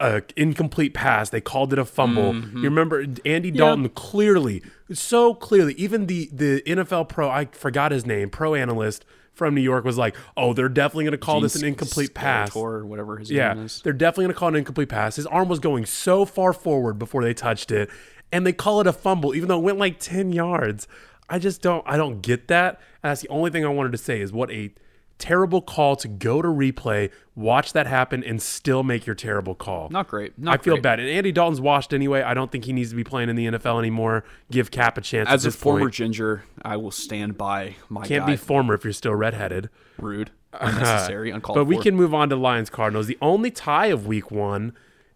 a incomplete pass. They called it a fumble. You remember Andy Dalton clearly, so clearly, even the the NFL pro, I forgot his name, pro analyst from New York was like, "Oh, they're definitely going to call this an Gene incomplete pass." Or whatever his Yeah, name is. they're definitely going to call it an incomplete pass. His arm was going so far forward before they touched it, and they call it a fumble, even though it went like ten yards. I just don't, I don't get that. And that's the only thing I wanted to say is what a terrible call to go to replay, watch that happen, and still make your terrible call. Not great. Not I feel great. bad. And Andy Dalton's washed anyway. I don't think he needs to be playing in the NFL anymore. Give Cap a chance. As a former point. ginger, I will stand by my can't guy. be former if you're still redheaded. rude, [LAUGHS] unnecessary, uncalled But we for. can move on to Lions Cardinals, the only tie of week one,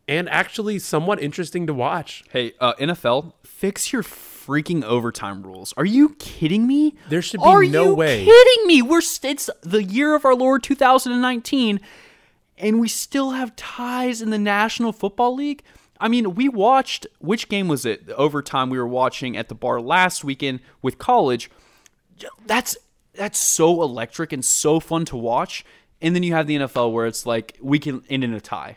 and actually somewhat interesting to watch. Hey, uh, NFL, fix your freaking overtime rules. Are you kidding me? There should be Are no way. Are you way. kidding me? We're it's the year of our Lord 2019, and we still have ties in the National Football League. I mean, we watched which game was it? The overtime we were watching at the bar last weekend with college. That's that's so electric and so fun to watch. And then you have the NFL where it's like we can end in a tie.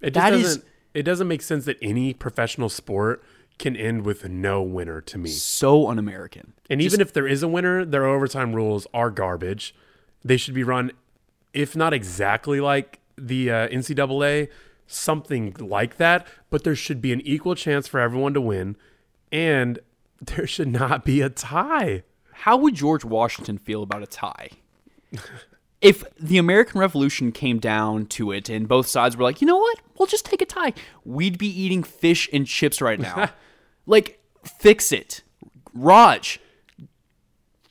It just That is- it doesn't make sense that any professional sport can end with no winner to me. So un-American. And even if there is a winner, their overtime rules are garbage. They should be run, if not exactly like the uh, NCAA, something like that. But there should be an equal chance for everyone to win, and [LAUGHS] there should not be a tie. How would George Washington feel about a tie? [LAUGHS] if the American Revolution came down to it and both sides were like, you know what, we'll just take a tie, we'd be eating fish and chips right now. [LAUGHS] like, fix it. Raj,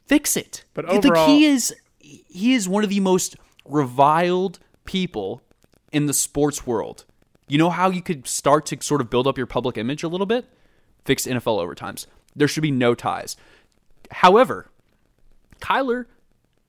fix it. But like overall- he is he is one of the most reviled people in the sports world. You know how you could start to sort of build up your public image a little bit? Fix NFL overtimes. There should be no ties. However, Kyler,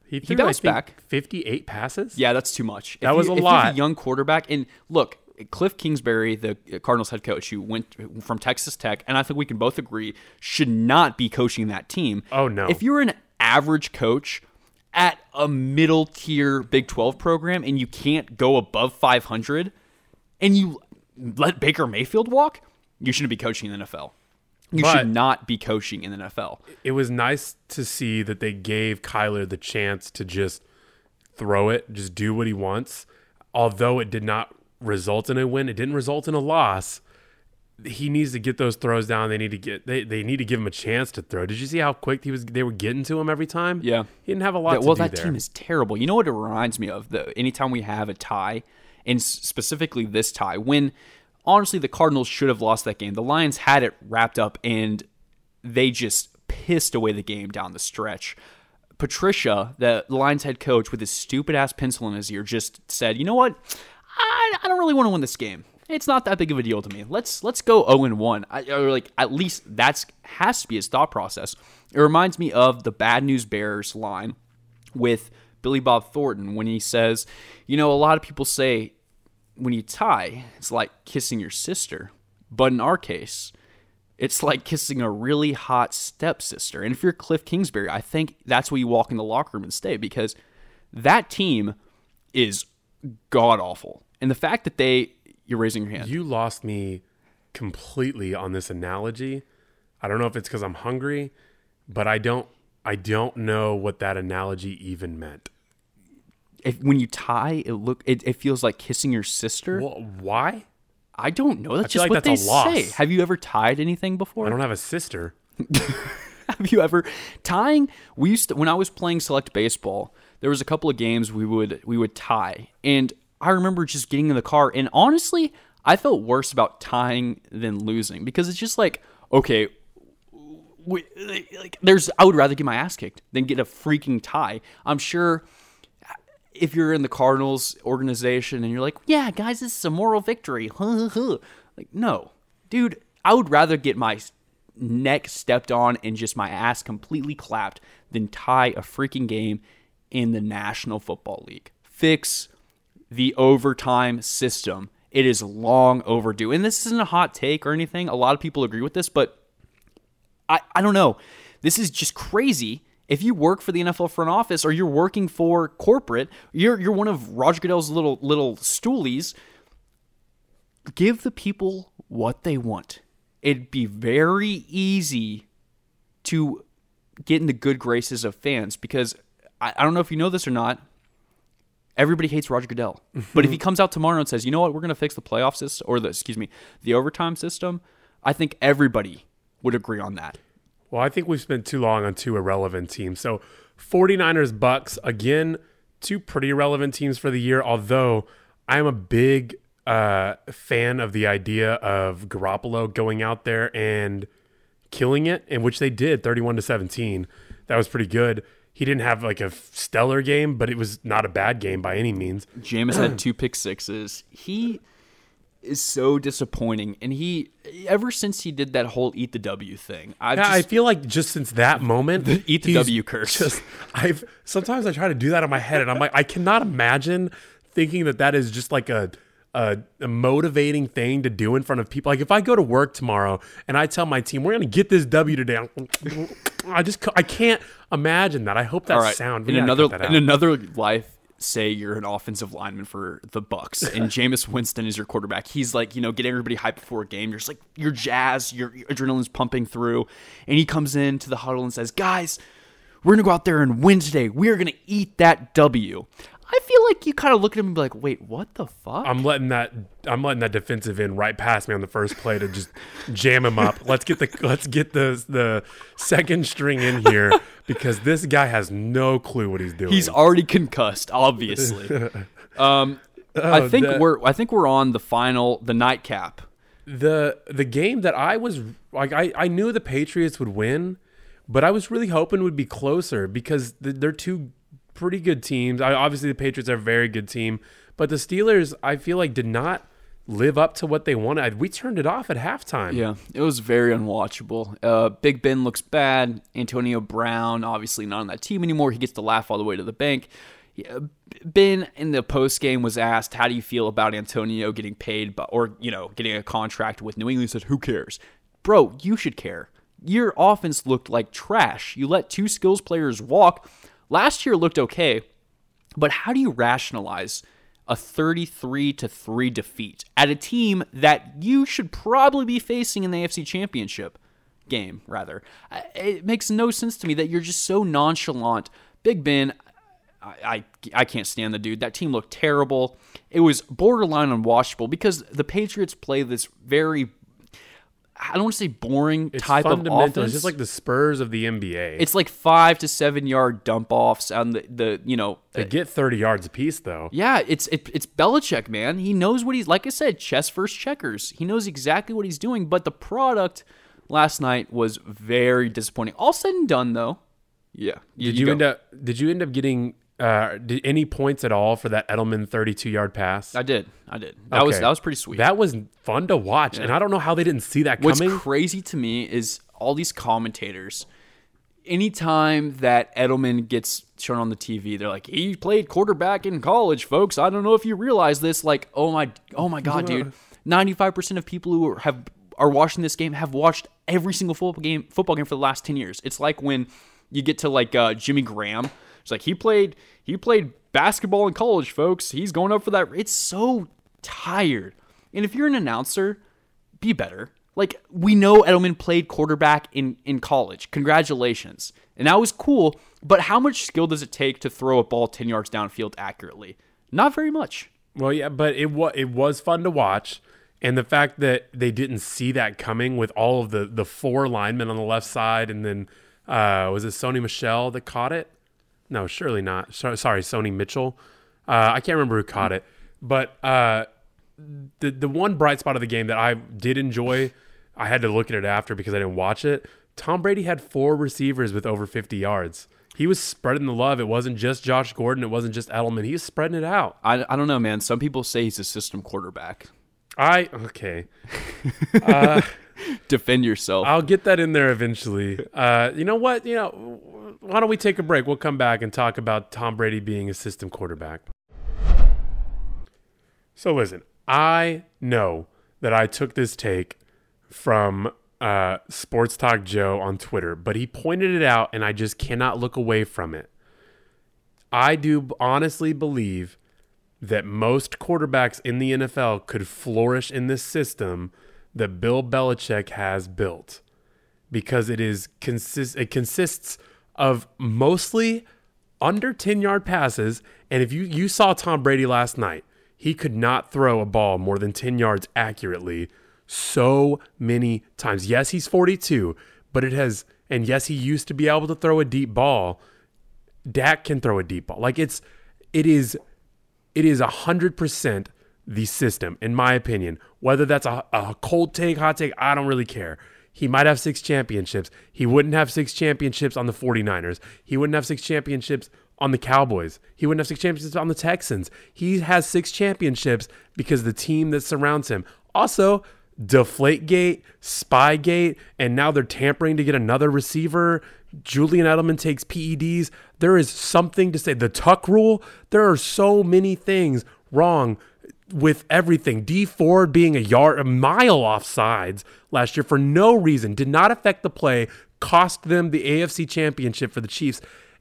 He threw, bounced I think, back. 58 passes. yeah, that's too much. That If was you- a lot. a young quarterback, and look, Cliff Kingsbury, the Cardinals head coach, who went from Texas Tech, and I think we can both agree should not be coaching that team. Oh, no. If you're an average coach at a middle tier Big 12 program and you can't go above 500, and you let Baker Mayfield walk, you shouldn't be coaching in the NFL. You But- should not be coaching in the NFL. It was nice to see that they gave Kyler the chance to just throw it, just do what he wants. Although it did not result in a win, it didn't result in a loss. He needs to get those throws down. They need to get they, they need to give him a chance to throw. Did you see how quick he was they were getting to him every time? Yeah. He didn't have a lot That- well, that there. team is terrible. You know what it reminds me of? The anytime we have a tie, and specifically this tie, when honestly the Cardinals should have lost that game. The Lions had it wrapped up, and they just pissed away the game down the stretch. Patricia, the Lions head coach, with his stupid ass pencil in his ear, just said, "You know what? I, I don't really want to win this game. It's not that big of a deal to me. Let's let's go 0 and 1. I, or like at least that's has to be his thought process. It reminds me of the Bad News Bears line with Billy Bob Thornton when he says, "You know, a lot of people say when you tie, it's like kissing your sister, but in our case, it's like kissing a really hot stepsister. And if you're Cliff Kingsbury, I think that's where you walk in the locker room and stay because that team is god awful. And the fact that they, you're raising your hand. You lost me completely on this analogy. I don't know if it's because I'm hungry, but I don't I don't know what that analogy even meant. If when you tie, it look it, it feels like kissing your sister. Well, why? I don't know. That's feel just like what that's they a loss. say. Have you ever tied anything before? I don't have a sister. [LAUGHS] Have you ever tying? We used to when I was playing select baseball. There was a couple of games we would we would tie, and I remember just getting in the car. And honestly, I felt worse about tying than losing because it's just like okay, we, like there's I would rather get my ass kicked than get a freaking tie. I'm sure uh, if you're in the Cardinals organization and you're like, yeah, guys, this is a moral victory. [LAUGHS] like, no, dude, I would rather get my neck stepped on and just my ass completely clapped than tie a freaking game in the National Football League. Fix the overtime system. It is long overdue. And this isn't a hot take or anything. A lot of people agree with this, but I, I don't know. This is just crazy. If you work for the NFL front office or you're working for corporate, you're you're one of Roger Goodell's little little stoolies. Give the people what they want. It'd be very easy to get in the good graces of fans because I, I don't know if you know this or not. Everybody hates Roger Goodell, but if he comes out tomorrow and says, "You know what? We're going to fix the playoff system or the excuse me, the overtime system," I think everybody would agree on that. Well, I think we've spent too long on two irrelevant teams. So 49ers Bucks, again, two pretty irrelevant teams for the year, although I'm a big uh, fan of the idea of Garoppolo going out there and killing it, in which they did 31 to 17. That was pretty good. He didn't have like a stellar game, but it was not a bad game by any means. Jameis had two pick sixes. He is so disappointing, and he ever since he did that whole eat the W thing, I've Yeah, I feel like just since that moment, the eat the W curse. Just, I've sometimes I try to do that in my head, and I'm like, I cannot imagine thinking that that is just like a, a a motivating thing to do in front of people. Like if I go to work tomorrow and I tell my team we're gonna get this W today, I just I can't imagine that. I hope that all right. sound. in another in another life, say you're an offensive lineman for the Bucks, [LAUGHS] and Jameis Winston is your quarterback. He's like you know getting everybody hyped before a game. You're just like you're jazzed, your your adrenaline's pumping through, and he comes into the huddle and says, "Guys, we're gonna go out there and win today. We are gonna eat that W." I feel like you kind of look at him and be like, "Wait, what the fuck?" I'm letting that I'm letting that defensive end right past me on the first play to just jam him up. Let's get the let's get the the second string in here [LAUGHS] because this guy has no clue what he's doing. He's already concussed, obviously. [LAUGHS] um, I think that- we're I think we're on the final the nightcap. the the game that I was like I, I knew the Patriots would win, but I was really hoping it would be closer because th- they're two pretty good teams. I, obviously, the Patriots are a very good team, but the Steelers I feel like did not live up to what they wanted. We turned it off at halftime. Yeah, it was very unwatchable. Uh, Big Ben looks bad. Antonio Brown, obviously not on that team anymore. He gets to laugh all the way to the bank. Ben in the post game was asked, "How do you feel about Antonio getting paid, by, or you know, getting a contract with New England?" He said, "Who cares, bro? You should care. Your offense looked like trash. You let two skills players walk. Last year looked okay, but how do you rationalize a 33 to 3 defeat at a team that you should probably be facing in the AFC Championship game rather? It makes no sense to me that you're just so nonchalant. Big Ben I, I, I can't stand the dude. That team looked terrible. It was borderline unwatchable because the Patriots play this very I don't want to say boring It's type of offense. It's just like the Spurs of the NBA. it's like five to seven yard dump offs on the, the you know they uh, get 30 yards apiece though. Yeah, it's it, it's Belichick, man. He knows what he's like. I said, chess first checkers. He knows exactly what he's doing. But the product last night was very disappointing. All said and done, though. Yeah. Did you, end up did you end up getting uh, did any points at all for that Edelman 32 yard pass? I did. I did. That was that was pretty sweet. That was fun to watch, and I don't know how they didn't see that What's coming. What's crazy to me is all these commentators. Anytime that Edelman gets shown on the TV, they're like, "He played quarterback in college, folks." I don't know if you realize this. Like, oh my, oh my god, dude! Ninety-five percent of people who are, have are watching this game have watched every single football game football game for the last ten years. It's like when you get to like uh, Jimmy Graham. It's like he played he played basketball in college, folks. He's going up for that. It's so tired. And if you're an announcer, be better. Like we know Edelman played quarterback in in college. Congratulations. And that was cool, but how much skill does it take to throw a ball 10 yards downfield accurately? Not very much. Well, yeah, but it was it was fun to watch, and the fact that they didn't see that coming with all of the the four linemen on the left side, and then uh, was it Sony Michel that caught it? No, surely not. So, sorry, Sony Michel. Uh, I can't remember who caught it, but uh, the the one bright spot of the game that I did enjoy, I had to look at it after because I didn't watch it. Tom Brady had four receivers with over 50 yards. He was spreading the love. It wasn't just Josh Gordon. It wasn't just Edelman. He was spreading it out. I, I don't know, man. Some people say he's a system quarterback. I okay. [LAUGHS] [LAUGHS] Defend yourself. I'll get that in there eventually. Uh, you know what? You know, why don't we take a break? We'll come back and talk about Tom Brady being a system quarterback. So listen, I know that I took this take from uh, Sports Talk Joe on Twitter, but he pointed it out, and I just cannot look away from it. I do honestly believe that most quarterbacks in the NFL could flourish in this system that Bill Belichick has built because it is consist it consists of mostly under 10 yard passes. And if you you saw Tom Brady last night he could not throw a ball more than 10 yards accurately so many times. Yes he's 42 but it has and yes he used to be able to throw a deep ball. Dak can throw a deep ball. Like it's it is it is a hundred percent the system, in my opinion. Whether that's a, a cold take, hot take, I don't really care. He might have six championships. He wouldn't have six championships on the 49ers. He wouldn't have six championships on the Cowboys. He wouldn't have six championships on the Texans. He has six championships because the team that surrounds him. Also, Deflategate, Spygate, and now they're tampering to get another receiver. Julian Edelman takes PEDs. There is something to say. The tuck rule, there are so many things wrong with everything. Dee Ford being a yard, a mile off sides last year for no reason did not affect the play, cost them the AFC championship for the Chiefs.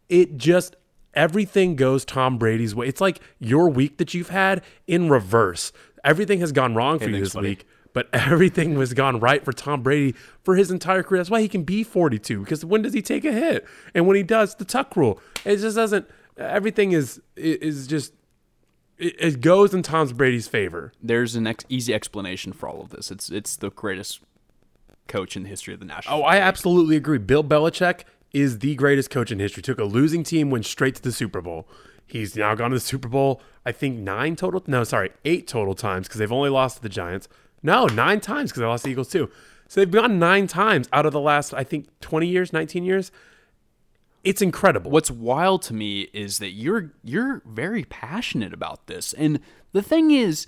It just, everything goes Tom Brady's way. It's like your week that you've had in reverse. Everything has gone wrong for you this funny. week but [LAUGHS] everything was gone right for Tom Brady for his entire career. That's why he can be 42 because when does he take a hit? And when he does, the tuck rule. It just doesn't. Everything is is just it, it goes in Tom Brady's favor. There's an ex- easy explanation for all of this. It's it's the greatest coach in the history of the national. Oh, I absolutely agree. Bill Belichick is the greatest coach in history. Took a losing team, went straight to the Super Bowl. He's now gone to the Super Bowl. I think nine total. No, sorry, eight total times because they've only lost to the Giants. No, nine times because they lost to the Eagles too. So they've gone nine times out of the last, I think, 20 years, 19 years. It's incredible. What's wild to me is that you're you're very passionate about this, and the thing is,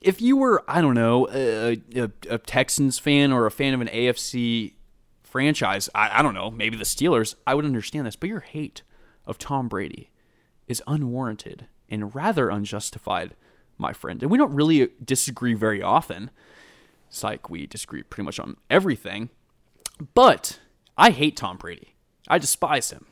if you were I don't know a, a, a Texans fan or a fan of an AFC franchise, I, I don't know maybe the Steelers, I would understand this, but your hate of Tom Brady is unwarranted and rather unjustified, my friend. And we don't really disagree very often. Like we disagree pretty much on everything. But I hate Tom Brady. I despise him.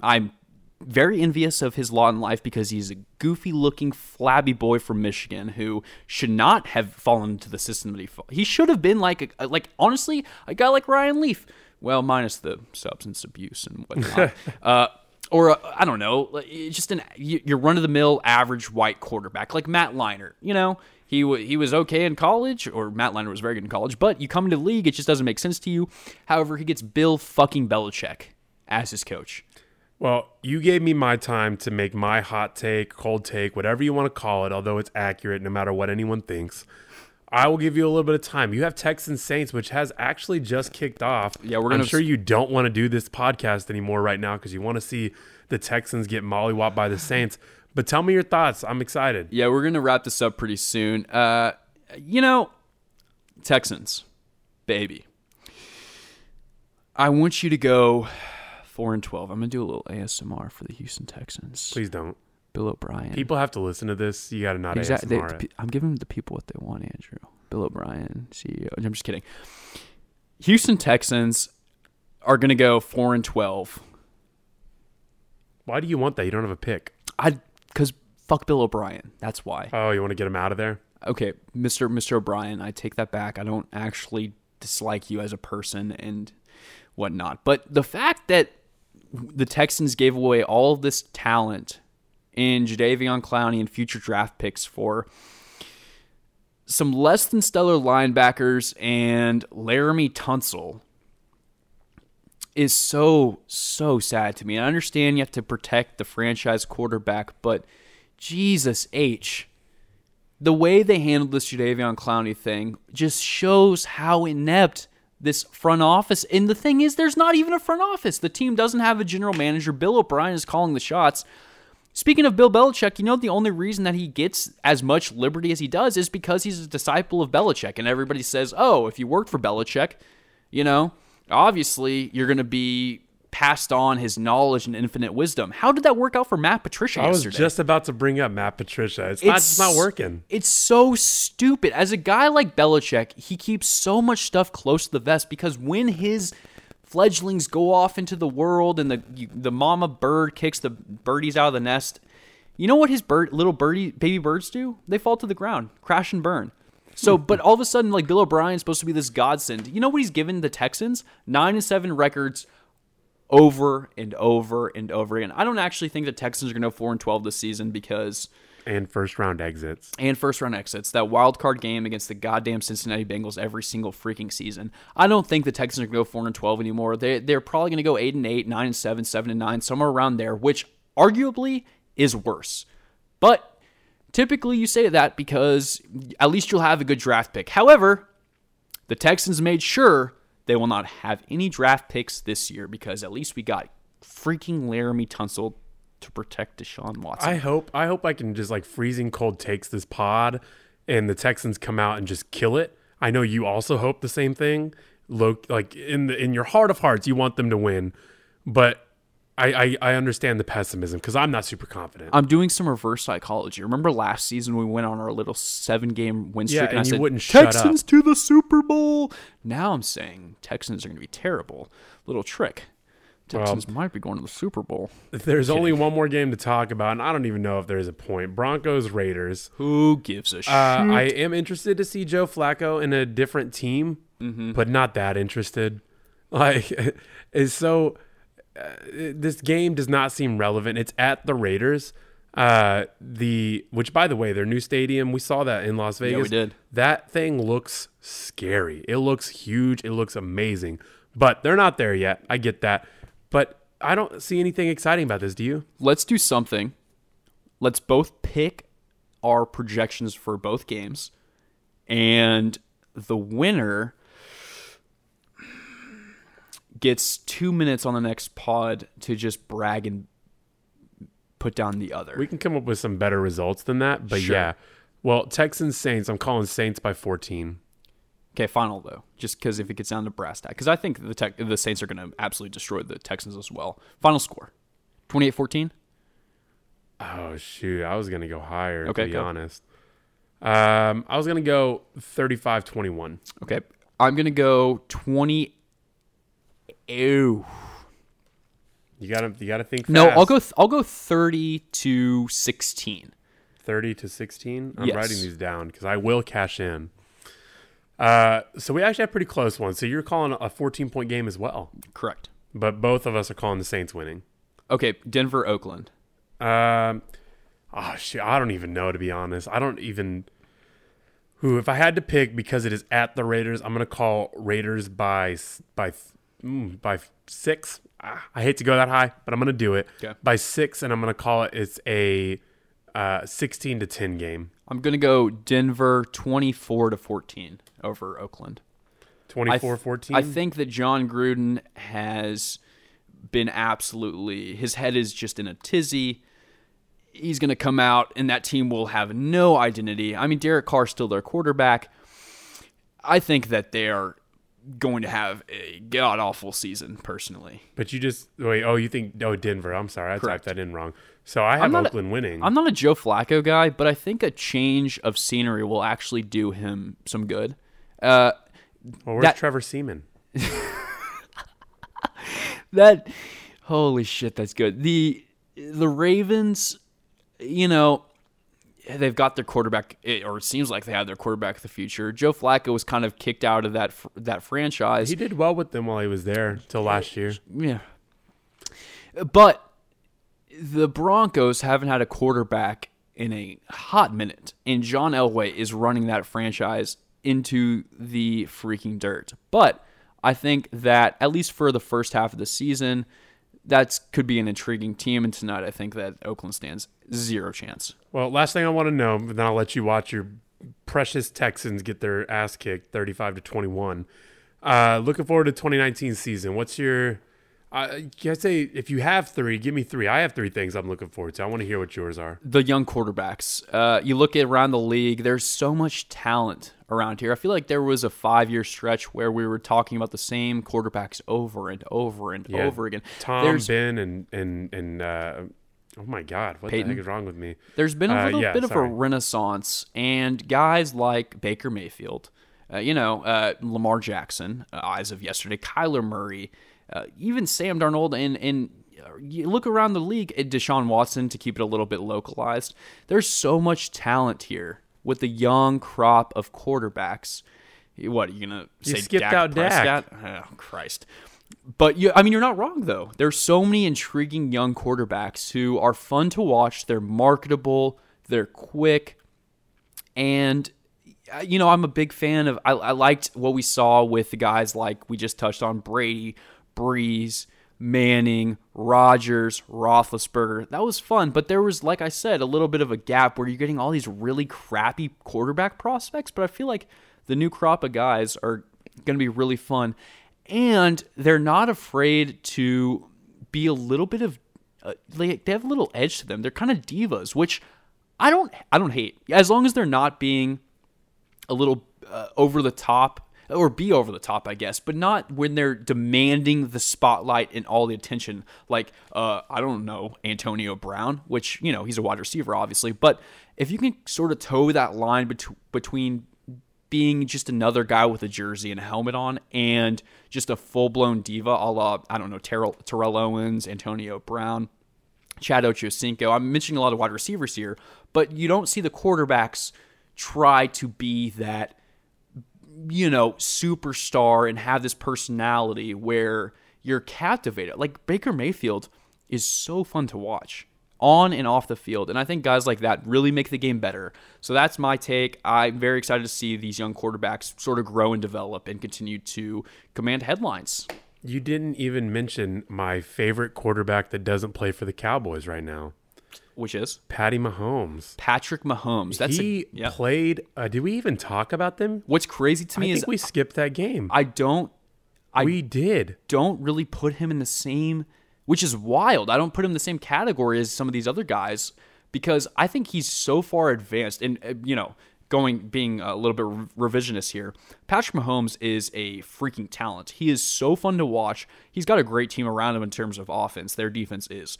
I'm very envious of his lot in life because he's a goofy looking, flabby boy from Michigan who should not have fallen into the system that he. He should have been like, a, like honestly, a guy like Ryan Leaf. Well, minus the substance abuse and whatnot. [LAUGHS] uh, or uh, I don't know, just an your run of the mill average white quarterback like Matt Leinart. You know, he w- he was okay in college, or Matt Leinart was very good in college, but you come into the league, it just doesn't make sense to you. However, he gets Bill fucking Belichick as his coach. Well, you gave me my time to make my hot take, cold take, whatever you want to call it, although it's accurate no matter what anyone thinks. I will give you a little bit of time. You have Texans Saints, which has actually just kicked off. Yeah, we're gonna. I'm sure you don't want to do this podcast anymore right now because you want to see the Texans get mollywopped by the Saints. But tell me your thoughts. I'm excited. Yeah, we're gonna wrap this up pretty soon. Uh, you know, Texans, baby. I want you to go four and twelve. I'm gonna do a little ASMR for the Houston Texans. Please don't. Bill O'Brien. People have to listen to this. You got to not Exactly. ASMR it. I'm giving the people what they want, Andrew. Bill O'Brien, CEO. I'm just kidding. Houston Texans are going to go four and twelve. Why do you want that? You don't have a pick. I because fuck Bill O'Brien. That's why. Oh, you want to get him out of there? okay, Mr. Mr. O'Brien, I take that back. I don't actually dislike you as a person and whatnot. But the fact that the Texans gave away all of this talent in Jadeveon Clowney and future draft picks for some less than stellar linebackers and Laremy Tunsil is so so sad to me. I understand you have to protect the franchise quarterback, but Jesus H. The way they handled this Jadeveon Clowney thing just shows how inept this front office. And the thing is, there's not even a front office. The team doesn't have a general manager. Bill O'Brien is calling the shots. Speaking of Bill Belichick, you know the only reason that he gets as much liberty as he does is because he's a disciple of Belichick, and everybody says, "Oh, if you worked for Belichick, you know, obviously you're going to be passed on his knowledge and infinite wisdom." How did that work out for Matt Patricia I was yesterday? just about to bring up Matt Patricia. It's, not, it's not working. It's so stupid. As a guy like Belichick, he keeps so much stuff close to the vest because when his fledglings go off into the world and the the mama bird kicks the birdies out of the nest, you know what his bird little birdie baby birds do? They fall to the ground, crash and burn. So, [LAUGHS] but all of a sudden, like Bill O'Brien's supposed to be this godsend. You know what he's given the Texans? Nine and seven records over and over and over again. I don't actually think the Texans are going to go four and twelve this season because And first round exits. and first round exits. That wild card game against the goddamn Cincinnati Bengals every single freaking season. I don't think the Texans are going to go four and twelve anymore. They they're probably going to go eight and eight, nine and seven, seven and nine, somewhere around there, which arguably is worse. But typically you say that because at least you'll have a good draft pick. However, the Texans made sure they will not have any draft picks this year because at least we got freaking Laremy Tunsil to protect Deshaun Watson. I hope I hope I can just like freezing cold takes this pod and the Texans come out and just kill it. I know you also hope the same thing. Look like in the in your heart of hearts you want them to win, but I I, I understand the pessimism because I'm not super confident. I'm doing some reverse psychology. Remember last season we went on our little seven game win streak Yeah, and, I you said wouldn't Texans to the Super Bowl. Now I'm saying Texans are going to be terrible. Little trick. Texans might be going to the Super Bowl. There's only one more game to talk about, and I don't even know if there's a point. Broncos Raiders. Who gives a shit? Uh, I am interested to see Joe Flacco in a different team, Mm-hmm. but not that interested. [LAUGHS] Like, it's so. Uh, this game does not seem relevant. It's at the Raiders. Uh, the which, by the way, their new stadium. We saw that in Las Vegas. Yeah, we did. That thing looks scary. It looks huge. It looks amazing. But they're not there yet. I get that. But I don't see anything exciting about this. Do you? Let's do something. Let's both pick our projections for both games, and the winner gets two minutes on the next pod to just brag and put down the other. We can come up with some better results than that. But Sure. yeah. Well, Texans Saints. I'm calling Saints by 14. Okay, final though, just because if it gets down to brass tack, because I think the tech, the Saints are going to absolutely destroy the Texans as well. Final score, 28-14? Oh shoot, I was gonna go higher. Okay, to be go. honest. Um, I was gonna go 35-21. Okay, I'm going to go 20. Ew. You gotta, you gotta think. Fast. No, I'll go. Th- I'll go 30 to 16. 30 to 16. I'm Yes. writing these down because I will cash in. Uh, so we actually have pretty close ones. So you're calling a 14 point game as well, Correct. but both of us are calling the Saints winning. Okay, Denver, Oakland. Um, oh shit, I don't even know to be honest. I don't even. Who, if I had to pick, because it is at the Raiders, I'm gonna call Raiders by by mm, by six. I hate to go that high, but I'm gonna do it Okay. by six, and I'm gonna call it. It's a uh, 16 to 10 game. I'm going to go Denver 24 to 14 over Oakland. I 24 th- 14. I think that Jon Gruden has been absolutely his head is just in a tizzy. He's going to come out and that team will have no identity. I mean, Derek Carr's still their quarterback. I think that they are going to have a god awful season personally. But you just wait. Oh, you think? Oh, Denver. I'm sorry, I Correct. typed that in wrong. So I have not a- Oakland winning. I'm not a Joe Flacco guy, but I think a change of scenery will actually do him some good. Uh, well, where's that- Trevor Siemian? [LAUGHS] that holy shit that's good the the ravens you know they've got their quarterback, eh, or it seems like they have their quarterback of the future. Joe Flacco was kind of kicked out of that that franchise. He did well with them while he was there till last year. Yeah. But the Broncos haven't had a quarterback in a hot minute, and John Elway is running that franchise into the freaking dirt. But I think that at least for the first half of the season, that could be an intriguing team. And tonight, I think that Oakland stands zero chance. Well, last thing I want to know, and then I'll let you watch your precious Texans get their ass kicked, thirty-five to twenty-one. Uh, looking forward to 2019 season. What's your? Uh, can I say if you have three, give me three. I have three things I'm looking forward to. I want to hear what yours are. the young quarterbacks. Uh, you look around the league, there's so much talent around here. I feel like there was a five year stretch where we were talking about the same quarterbacks over and over and Yeah. over again. Tom, there's Ben, and and and uh, oh my God, what Peyton. the heck is wrong with me? there's been a Uh, little yeah, bit of a renaissance, and guys like Baker Mayfield, uh, you know, uh, Lamar Jackson, uh, eyes of yesterday, Kyler Murray, uh, even Sam Darnold, and and uh, you look around the league at Deshaun Watson to keep it a little bit localized. There's so much talent here with the young crop of quarterbacks. What are you gonna say? skipped Dak out Dak. Oh, Christ. But you, I mean, you're not wrong though. There's so many intriguing young quarterbacks who are fun to watch. They're marketable. They're quick, and uh, you know, I'm a big fan of. I, I liked what we saw with the guys like we just touched on: Brady, Brees, Manning, Rodgers, Roethlisberger. That was fun, but there was, like I said, a little bit of a gap where you're getting all these really crappy quarterback prospects. But I feel like the new crop of guys are going to be really fun, and they're not afraid to be a little bit of. Uh, like they have a little edge to them. They're kind of divas, which I don't. I don't hate as long as they're not being a little uh, over the top or be over the top, I guess, but not when they're demanding the spotlight and all the attention. Like, uh, I don't know, Antonio Brown, which, you know, he's a wide receiver, obviously. But if you can sort of toe that line bet- between being just another guy with a jersey and a helmet on and just a full blown diva a la, I don't know, Terrell, Terrell Owens, Antonio Brown, Chad Ochocinco. I'm mentioning a lot of wide receivers here, but you don't see the quarterbacks try to be that, you know, superstar and have this personality where you're captivated. Like Baker Mayfield is so fun to watch on and off the field. And I think guys like that really make the game better. So that's my take. I'm very excited to see these young quarterbacks sort of grow and develop and continue to command headlines. You didn't even mention my favorite quarterback that doesn't play for the Cowboys right now, Which is Patty Mahomes. Patrick Mahomes. That's he a, yeah. played. Uh, did we even talk about them? What's crazy to I me think is we skipped that game. I don't I- we did. don't really put him in the same, which is wild. I don't put him in the same category as some of these other guys because I think he's so far advanced. And uh, you know, going being a little bit re- revisionist here, Patrick Mahomes is a freaking talent. He is so fun to watch. He's got a great team around him in terms of offense. Their defense is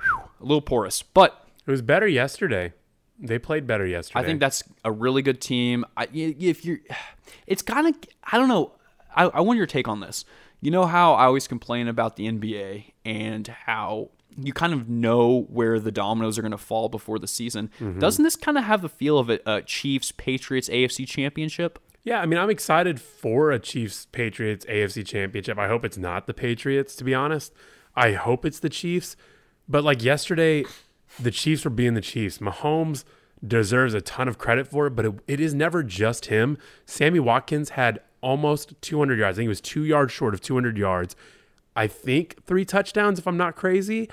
whew, a little porous, but It was better yesterday. They played better yesterday. I think that's a really good team. I, if you're, [SIGHS] it's kind of, I don't know. I, I want your take on this. You know how I always complain about the NBA and how you kind of know where the dominoes are going to fall before the season. Mm-hmm. Doesn't this kind of have the feel of a, a Chiefs Patriots AFC championship? Yeah, I mean, I'm excited for a Chiefs Patriots AFC championship. I hope it's not the Patriots, to be honest. I hope it's the Chiefs. But like yesterday, the Chiefs were being the Chiefs. Mahomes deserves a ton of credit for it, but it, it is never just him. Sammy Watkins had almost 200 yards. I think he was two yards short of 200 yards. I think three touchdowns, if I'm not crazy.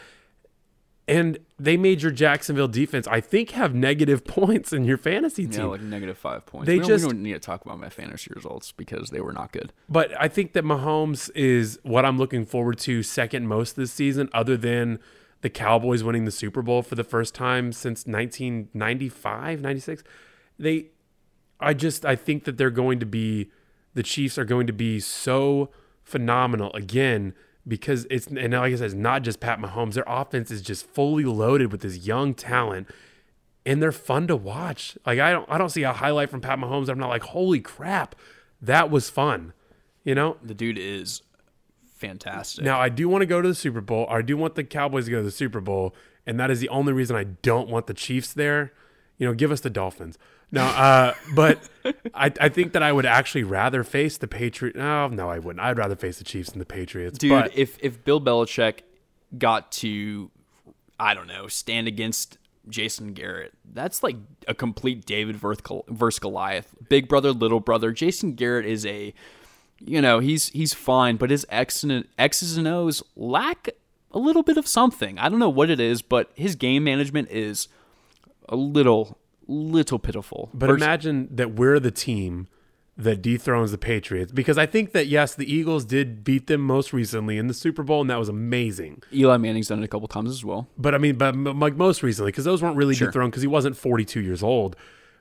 And they made your Jacksonville defense, I think, have negative [LAUGHS] points in your fantasy team. Yeah, like negative five points. They we, don't, just- we don't need to talk about my fantasy results because they were not good. But I think that Mahomes is what I'm looking forward to second most this season, other than the Cowboys winning the Super Bowl for the first time since 1995, 96. They, I just, I think that they're going to be, the Chiefs are going to be so phenomenal again because it's, and like I said, it's not just Pat Mahomes. Their offense is just fully loaded with this young talent and they're fun to watch. Like I don't I don't see a highlight from Pat Mahomes. I'm not like, holy crap, that was fun. You know? The dude is fantastic. Now I do want to go to the Super Bowl. I do want the Cowboys to go to the Super Bowl, and that is the only reason I don't want the Chiefs there. You know, give us the Dolphins. No, uh, [LAUGHS] but I, I think that I would actually rather face the Patriots. No, no, I wouldn't. I'd rather face the Chiefs than the Patriots. Dude, but if if Bill Belichick got to, I don't know, stand against Jason Garrett, that's like a complete David versus Goliath. Big brother, little brother. Jason Garrett is a, you know, he's he's fine, but his X and X's and O's lack a little bit of something. I don't know what it is, but his game management is a little little pitiful. But imagine that we're the team that dethrones the Patriots because I think that yes, the Eagles did beat them most recently in the Super Bowl, and that was amazing. Eli Manning's done it a couple times as well. But I mean, but like most recently, because those weren't really Sure. dethroned because he wasn't 42 years old.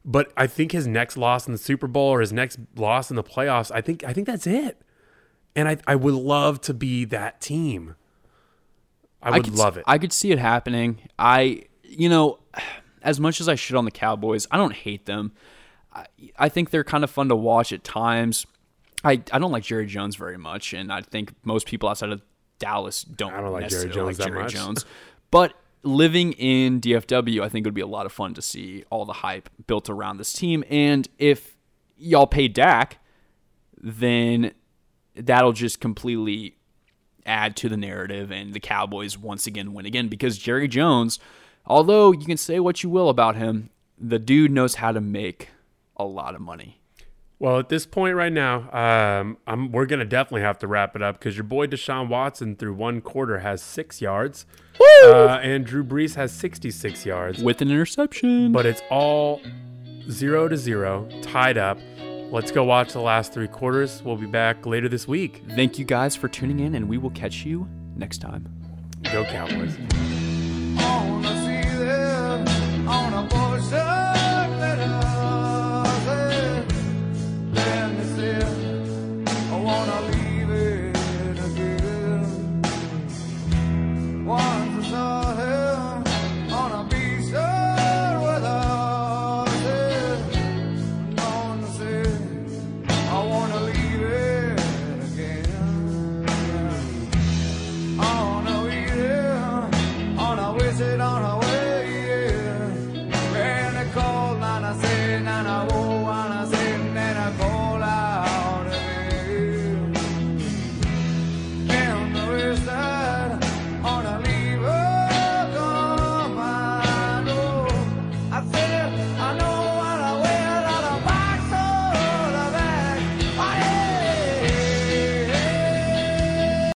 But I think his next loss in the Super Bowl or his next loss in the playoffs, I think I think that's it. And I I would love to be that team. I would could, love it. I could see it happening. I, you know, [SIGHS] as much as I shit on the Cowboys, I don't hate them. I, I think they're kind of fun to watch at times. I, I don't like Jerry Jones very much, and I think most people outside of Dallas don't. I don't like Jerry Jones that Jerry much. Jones. But living in DFW, I think it would be a lot of fun to see all the hype built around this team. And if y'all pay Dak, then that'll just completely add to the narrative and the Cowboys once again win again because Jerry Jones, although you can say what you will about him, the dude knows how to make a lot of money. Well, at this point right now, um, I'm, we're going to definitely have to wrap it up because your boy Deshaun Watson through one quarter has six yards, uh, and Drew Brees has 66 yards. With an interception. But it's all zero to zero, tied up. Let's go watch the last three quarters. We'll be back later this week. Thank you guys for tuning in, and we will catch you next time. Go Cowboys.